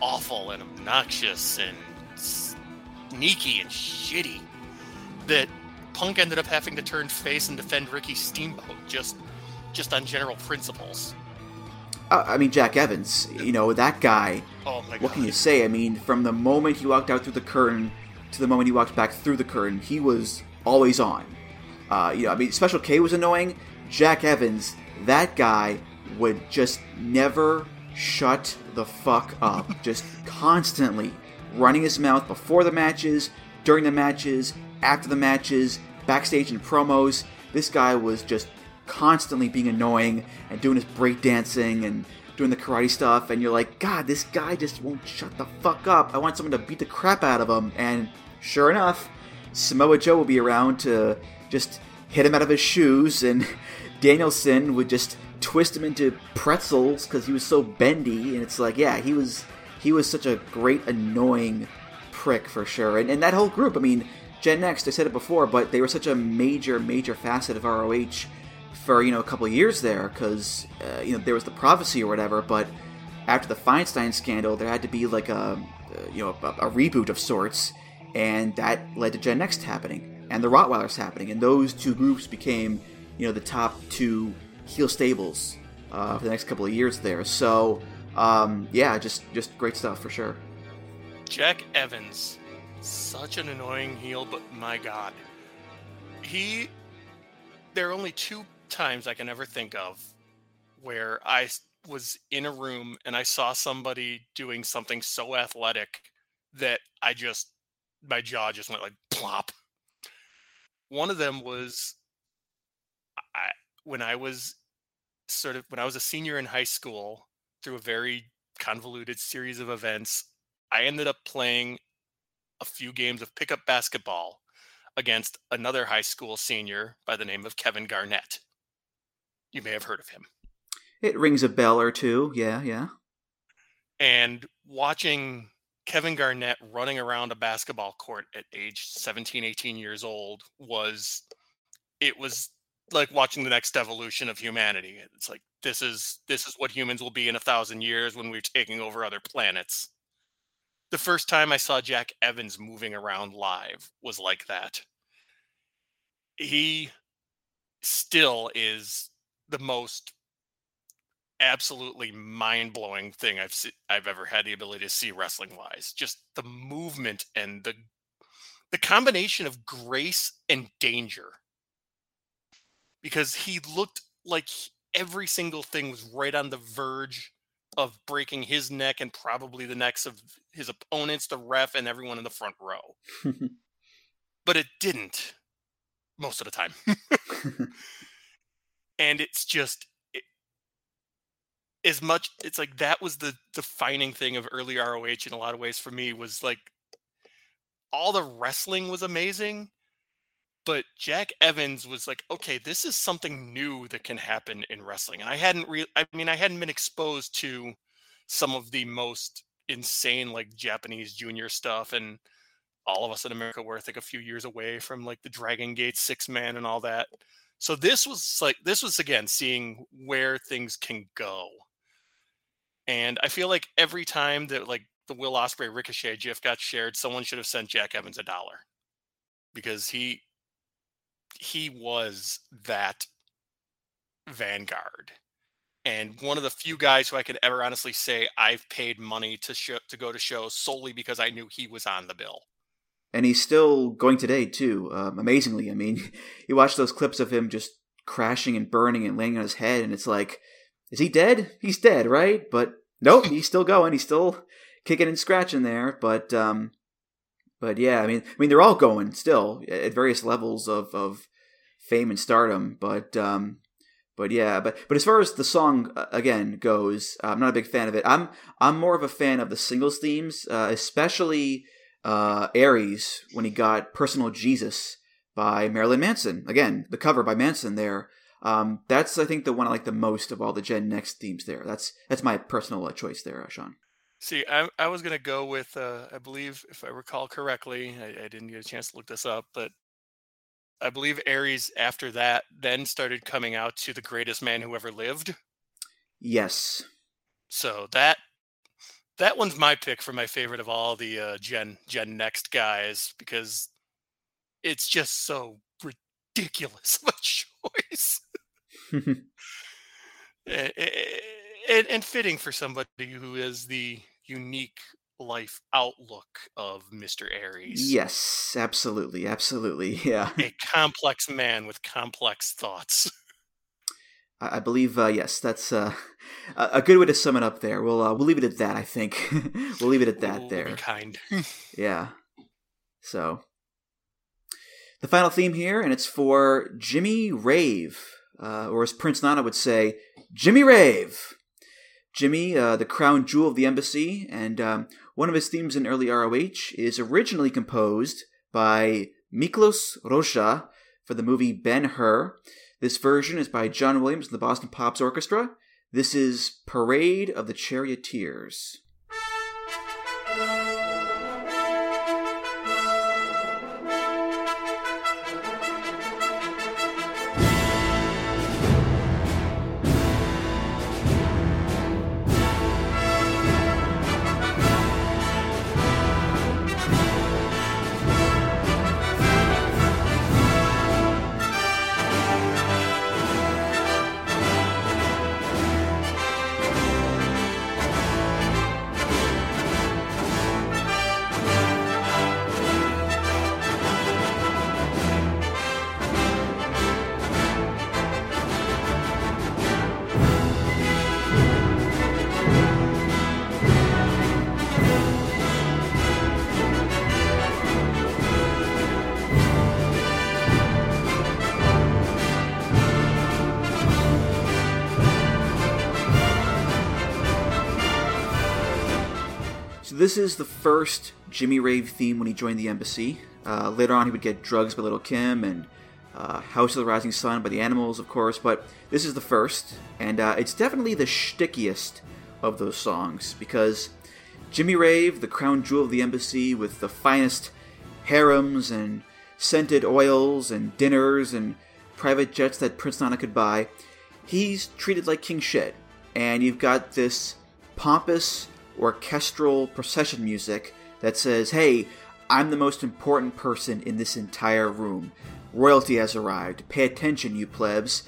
awful and obnoxious and sneaky and shitty that Punk ended up having to turn face and defend Ricky Steamboat just just on general principles. Uh, I mean, Jack Evans, you know, that guy. Oh my God. What can you say? I mean, from the moment he walked out through the curtain to the moment he walked back through the curtain, he was always on. Uh, you know, I mean, Special K was annoying. Jack Evans, that guy would just never shut the fuck up. Just constantly running his mouth before the matches, during the matches, after the matches, backstage in promos. This guy was just constantly being annoying and doing his breakdancing and doing the karate stuff. And you're like, God, this guy just won't shut the fuck up. I want someone to beat the crap out of him. And sure enough, Samoa Joe will be around to just hit him out of his shoes, and Danielson would just twist him into pretzels because he was so bendy, and it's like, yeah, he was he was such a great annoying prick for sure. And, and that whole group, I mean, Gen Next, I said it before, but they were such a major, major facet of ROH for you know a couple years there because uh, you know there was the prophecy or whatever, but after the Feinstein scandal, there had to be like a uh, you know a, a reboot of sorts, and that led to Gen Next happening and the Rottweilers happening, and those two groups became you know the top two heel stables uh, for the next couple of years there. So um, yeah, just just great stuff for sure. Jack Evans, such an annoying heel, but my god, he. There are only two times I can ever think of where I was in a room and I saw somebody doing something so athletic that I just my jaw just went like plop. one of them was I, when I was sort of when I was a senior in high school through a very convoluted series of events, I ended up playing a few games of pickup basketball against another high school senior by the name of Kevin Garnett. You may have heard of him. It rings a bell or two. Yeah, yeah. And watching Kevin Garnett running around a basketball court at age 17, 18 years old was it was like watching the next evolution of humanity. It's like this is this is what humans will be in a thousand years when we're taking over other planets. The first time I saw Jack Evans moving around live was like that. He still is the most absolutely mind-blowing thing I've se- I've ever had the ability to see wrestling wise. Just the movement and the the combination of grace and danger. Because he looked like every single thing was right on the verge of breaking his neck and probably the necks of his opponents, the ref, and everyone in the front row. but it didn't most of the time. and it's just it, as much it's like that was the defining thing of early ROH in a lot of ways for me was like all the wrestling was amazing but Jack Evans was like okay this is something new that can happen in wrestling. And I hadn't re- I mean I hadn't been exposed to some of the most insane like Japanese junior stuff and all of us in America were I think a few years away from like the Dragon Gate six man and all that so this was like this was again seeing where things can go. And I feel like every time that like the Will Ospreay Ricochet GIF got shared, someone should have sent Jack Evans a dollar because he he was that vanguard and one of the few guys who I could ever honestly say I've paid money to show, to go to shows solely because I knew he was on the bill and he's still going today too. Um, amazingly, I mean, you watch those clips of him just crashing and burning and laying on his head, and it's like, is he dead? He's dead, right? But nope, he's still going. He's still kicking and scratching there. But um, but yeah, I mean, I mean, they're all going still at various levels of of fame and stardom. But um, but yeah, but but as far as the song uh, again goes, I'm not a big fan of it. I'm I'm more of a fan of the singles themes, uh, especially uh, Aries when he got Personal Jesus by Marilyn Manson. Again, the cover by Manson there. Um, that's I think the one I like the most of all the Gen Next themes there. That's that's my personal uh, choice there, uh, Sean. See, I, I was gonna go with uh, I believe if I recall correctly, I, I didn't get a chance to look this up, but I believe Aries after that then started coming out to the greatest man who ever lived. Yes. So that that one's my pick for my favorite of all the uh, Gen Gen Next guys because it's just so ridiculous of a choice. and, eh, eh, eh, and, and fitting for somebody who is the unique life outlook of Mr. Aries. Yes, absolutely, absolutely. Yeah. A complex man with complex thoughts. I believe uh, yes, that's uh, a good way to sum it up. There, we'll uh, we'll leave it at that. I think we'll leave it at that. We'll there, kind. yeah. So, the final theme here, and it's for Jimmy Rave, uh, or as Prince Nana would say, Jimmy Rave. Jimmy, uh, the crown jewel of the embassy, and um, one of his themes in early ROH is originally composed by Miklos Rozsa for the movie Ben Hur. This version is by John Williams and the Boston Pops Orchestra. This is Parade of the Charioteers. So this is the first Jimmy Rave theme when he joined the embassy. Uh, later on, he would get Drugs by Lil' Kim and uh, House of the Rising Sun by the Animals, of course, but this is the first, and uh, it's definitely the stickiest of those songs because Jimmy Rave, the crown jewel of the embassy, with the finest harems and scented oils and dinners and private jets that Prince Nana could buy, he's treated like king shit. And you've got this pompous orchestral procession music that says, hey, I'm the most important person in this entire room. Royalty has arrived. Pay attention, you plebs.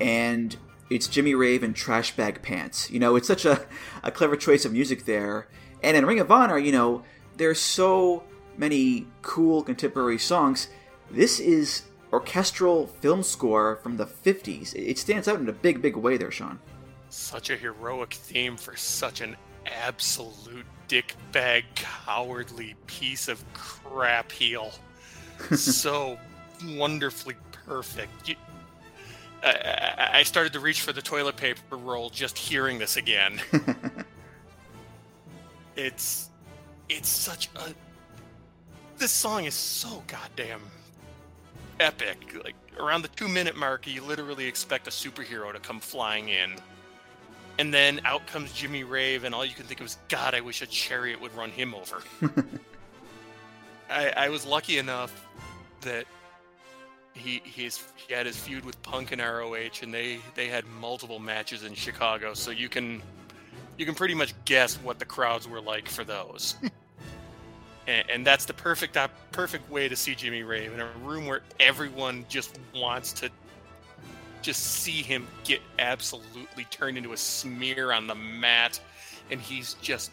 And it's Jimmy Rave in trash bag pants. You know, it's such a, a clever choice of music there. And in Ring of Honor, you know, there's so many cool contemporary songs. This is orchestral film score from the 50s. It stands out in a big, big way there, Sean. Such a heroic theme for such an absolute dickbag, cowardly piece of crap heel. so wonderfully perfect. You, I, I started to reach for the toilet paper roll just hearing this again. it's it's such a this song is so goddamn epic. Like around the two minute mark, you literally expect a superhero to come flying in. And then out comes Jimmy Rave, and all you can think of is, God, I wish a chariot would run him over. I, I was lucky enough that he he's he had his feud with Punk and ROH, and they they had multiple matches in Chicago, so you can you can pretty much guess what the crowds were like for those. and, and, that's the perfect perfect way to see Jimmy Rave in a room where everyone just wants to just see him get absolutely turned into a smear on the mat, and he's just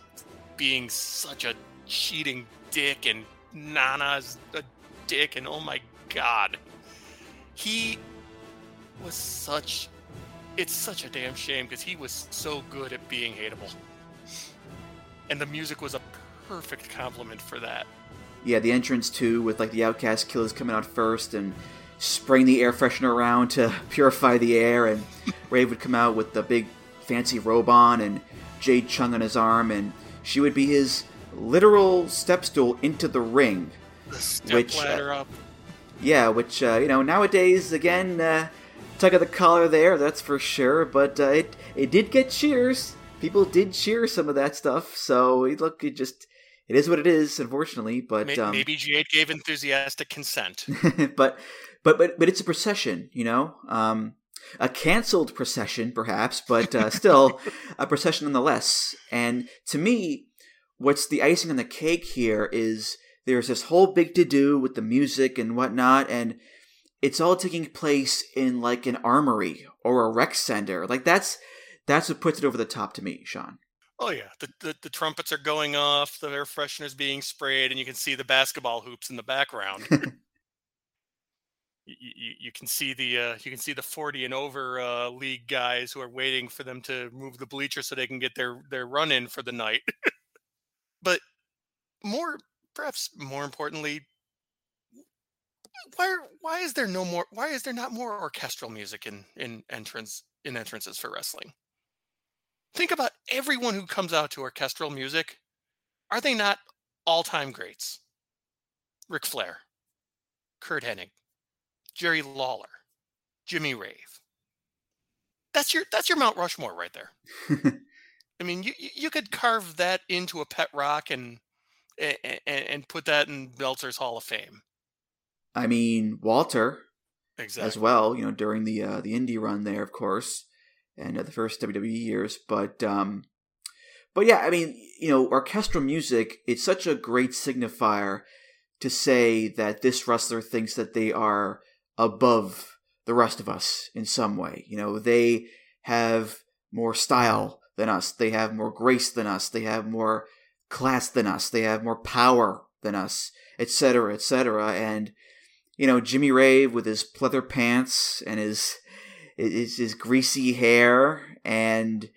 being such a cheating dick, and Nana's a dick, and oh my god, he was such. It's such a damn shame because he was so good at being hateable, and the music was a perfect complement for that. Yeah, the entrance too, with like the Outcast Killers coming out first, and spraying the air freshener around to purify the air, and Rave would come out with the big fancy robe on and Jade Chung on his arm, and she would be his literal step stool into the ring. The step which, uh, ladder uh, up. Yeah, which uh, you know nowadays again, uh, tug of the collar there, that's for sure. But uh, it it did get cheers. People did cheer some of that stuff. So look, it just it is what it is, unfortunately. But maybe, um, maybe Jade gave enthusiastic consent. but but but but it's a procession, you know. Um, a canceled procession, perhaps, but uh, still a procession nonetheless. And to me, what's the icing on the cake here is there's this whole big to do with the music and whatnot, and it's all taking place in like an armory or a rec center. Like that's that's what puts it over the top to me, Sean. Oh yeah, the, the, the trumpets are going off, the air fresheners being sprayed, and you can see the basketball hoops in the background. you, you can see the uh, you can see the 40 and over uh, league guys who are waiting for them to move the bleacher so they can get their their run in for the night. but more perhaps more importantly why why is there no more why is there not more orchestral music in in entrance in entrances for wrestling? Think about everyone who comes out to orchestral music. Are they not all-time greats? Ric Flair, Curt Hennig, Jerry Lawler, Jimmy Rave. That's your that's your Mount Rushmore right there. I mean, you you could carve that into a pet rock and and, and put that in Meltzer's Hall of Fame. I mean, Walter, exactly as well. You know, during the uh, the indie run there, of course, and uh, the first WWE years. But um, but yeah, I mean, you know, orchestral music. It's such a great signifier to say that this wrestler thinks that they are above the rest of us in some way. You know, they have more style than us. They have more grace than us. They have more class than us. They have more power than us, etc., etc. And you know, Jimmy Rave with his pleather pants and his his, his greasy hair and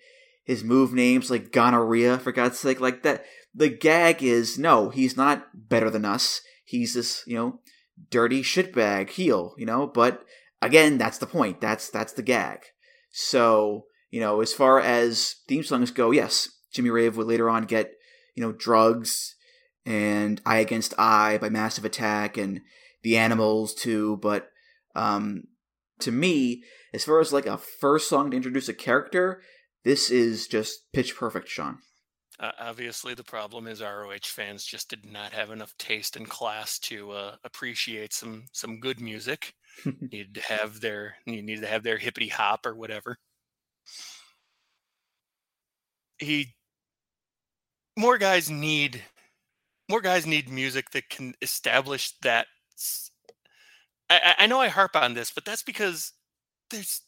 his move names like gonorrhea for God's sake, like that. The gag is no, he's not better than us. He's this, you know, dirty shitbag heel, you know. But again, that's the point. That's that's the gag. So you know, as far as theme songs go, yes, Jimmy Rave would later on get you know, drugs and Eye Against Eye by Massive Attack and The Animals too, but um, to me, as far as like a first song to introduce a character, this is just pitch perfect, Sean. Uh, obviously, the problem is ROH fans just did not have enough taste and class to uh, appreciate some some good music. needed to have their you needed to have their hippity hop or whatever. He more guys need more guys need music that can establish that. I, I know I harp on this, but that's because there's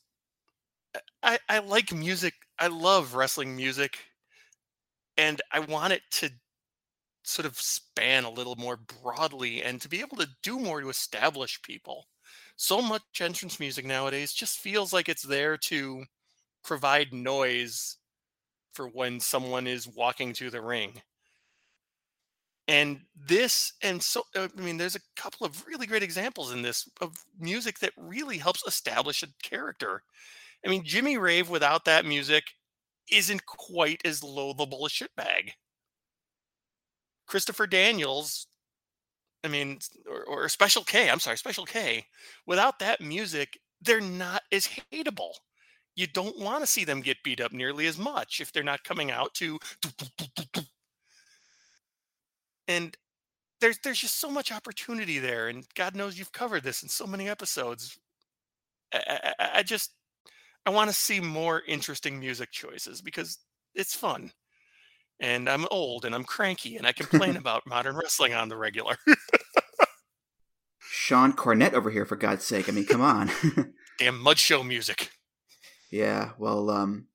I, I like music. I love wrestling music, and I want it to sort of span a little more broadly and to be able to do more to establish people. So much entrance music nowadays just feels like it's there to provide noise for when someone is walking to the ring. And this, and so, uh, I mean, there's a couple of really great examples in this of music that really helps establish a character. I mean, Jimmy Rave without that music isn't quite as loathable a shitbag. Christopher Daniels, I mean, or, or Special K, I'm sorry, Special K, without that music, they're not as hateable. You don't want to see them get beat up nearly as much if they're not coming out to. And there's there's just so much opportunity there, and God knows you've covered this in so many episodes. I, I, I just I want to see more interesting music choices because it's fun. And I'm old and I'm cranky and I complain about modern wrestling on the regular. Sean Cornette over here, for God's sake. I mean, come on. Damn mud show music. Yeah, well, um,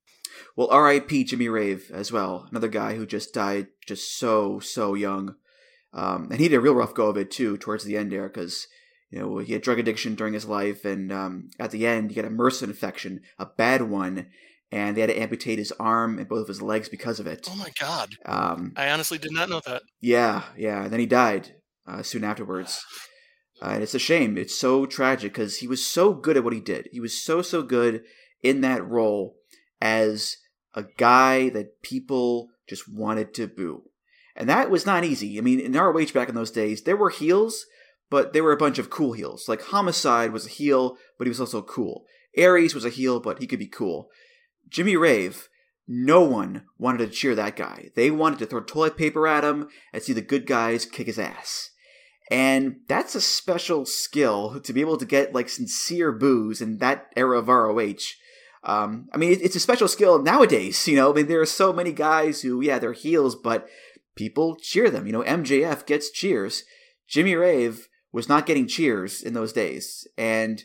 well, R.I.P. Jimmy Rave as well. Another guy who just died just so so young, um, and he did a real rough go of it too towards the end there because you know he had drug addiction during his life, and um, at the end he got a MRSA infection, a bad one, and they had to amputate his arm and both of his legs because of it. Oh my god! Um, I honestly did not know that. Yeah, yeah. And then he died uh, soon afterwards. Uh, and it's a shame. It's so tragic because he was so good at what he did. He was so so good in that role as a guy that people just wanted to boo. And that was not easy. I mean, in ROH back in those days, there were heels, but they were a bunch of cool heels. Like Homicide was a heel, but he was also cool. Aries was a heel, but he could be cool. Jimmy Rave, no one wanted to cheer that guy. They wanted to throw toilet paper at him and see the good guys kick his ass. And that's a special skill to be able to get like sincere boos in that era of ROH. Um, I mean, it's a special skill nowadays. You know, I mean, there are so many guys who, yeah, they're heels, but people cheer them. You know, MJF gets cheers. Jimmy Rave was not getting cheers in those days, and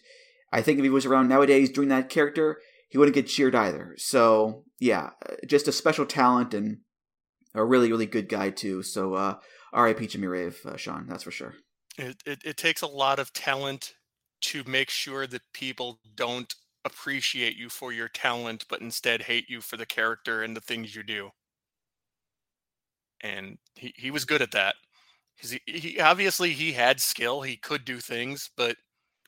I think if he was around nowadays doing that character, he wouldn't get cheered either. So yeah, just a special talent and a really, really good guy too. So uh, R.I.P. Jimmy Rave, uh, Sean. That's for sure. It, it it takes a lot of talent to make sure that people don't appreciate you for your talent, but instead hate you for the character and the things you do. And he, he was good at that. Because he, he obviously he had skill, he could do things, but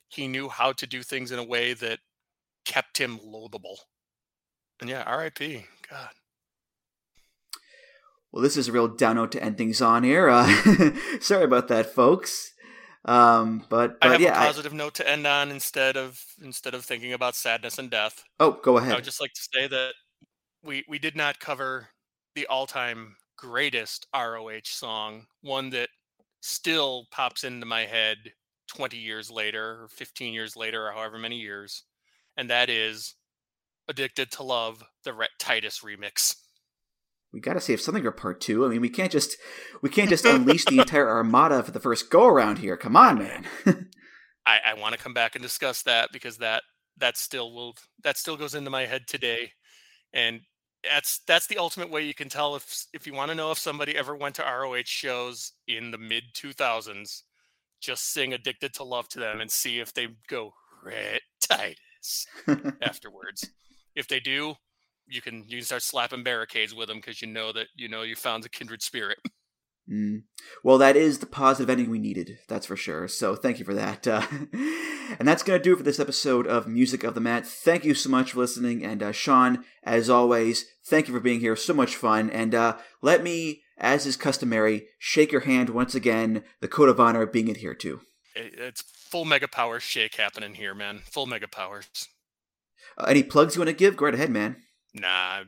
he knew how to do things in a way that kept him loathable. And yeah, R.I.P. God. Well, this is a real down note to end things on here. Uh, sorry about that, folks. Um, but, but I have yeah, a positive note to end on instead of instead of thinking about sadness and death. Oh, go ahead. I would just like to say that we we did not cover the all-time greatest ROH song, one that still pops into my head 20 years later or 15 years later or however many years, and that is Addicted to Love, the Rhett Titus remix we got to save something for part two. I mean, we can't just we can't just unleash the entire armada for the first go around here. Come on, man. I, I want to come back and discuss that because that that still will that still goes into my head today, and that's that's the ultimate way you can tell if if you want to know if somebody ever went to ROH shows in the mid two thousands, just sing "Addicted to Love" to them and see if they go Rhett Titus afterwards. If they do, you can you can start slapping barricades with them because you know that you know you found a kindred spirit. Mm. Well, that is the positive ending we needed. That's for sure. So thank you for that. Uh, and that's gonna do it for this episode of Music of the Mat. Thank you so much for listening. And uh, Sean, as always, thank you for being here. So much fun. And uh, let me as is customary, shake your hand once again, the code of honor being adhered to. It's full mega power shake happening here, man. Full mega powers. Uh, any plugs you want to give? Go right ahead, man. Nah,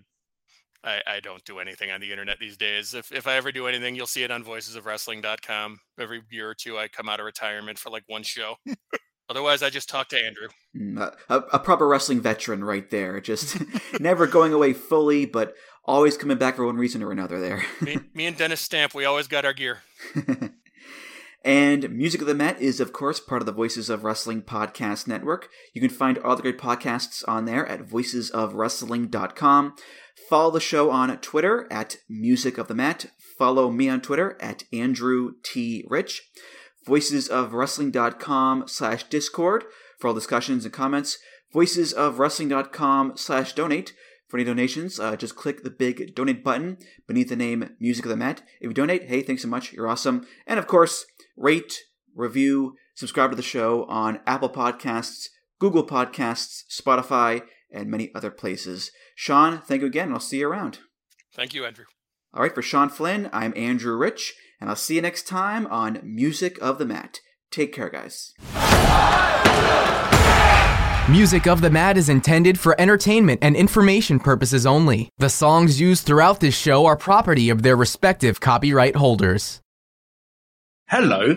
I, I don't do anything on the internet these days. If if I ever do anything, you'll see it on voicesofwrestling.com. Every year or two, I come out of retirement for like one show. Otherwise, I just talk to Andrew. Mm, uh, a, a proper wrestling veteran right there. Just never going away fully, but always coming back for one reason or another there. Me, me and Dennis Stamp, we always got our gear. And Music of the Mat is, of course, part of the Voices of Wrestling podcast network. You can find all the great podcasts on there at voicesofwrestling.com. Follow the show on Twitter at Music of the Mat. Follow me on Twitter at Andrew T. Rich. Voicesofwrestling.com slash Discord for all discussions and comments. Voicesofwrestling.com slash donate. For any donations, uh, just click the big donate button beneath the name Music of the Mat. If you donate, hey, thanks so much. You're awesome. And of course, rate, review, subscribe to the show on Apple Podcasts, Google Podcasts, Spotify, and many other places. Sean, thank you again, I'll see you around. Thank you, Andrew. All right, for Sean Flynn, I'm Andrew Rich, and I'll see you next time on Music of the Mat. Take care, guys. Music of the Mat is intended for entertainment and information purposes only. The songs used throughout this show are property of their respective copyright holders. Hello,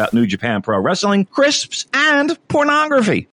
about New Japan Pro Wrestling, crisps, and pornography.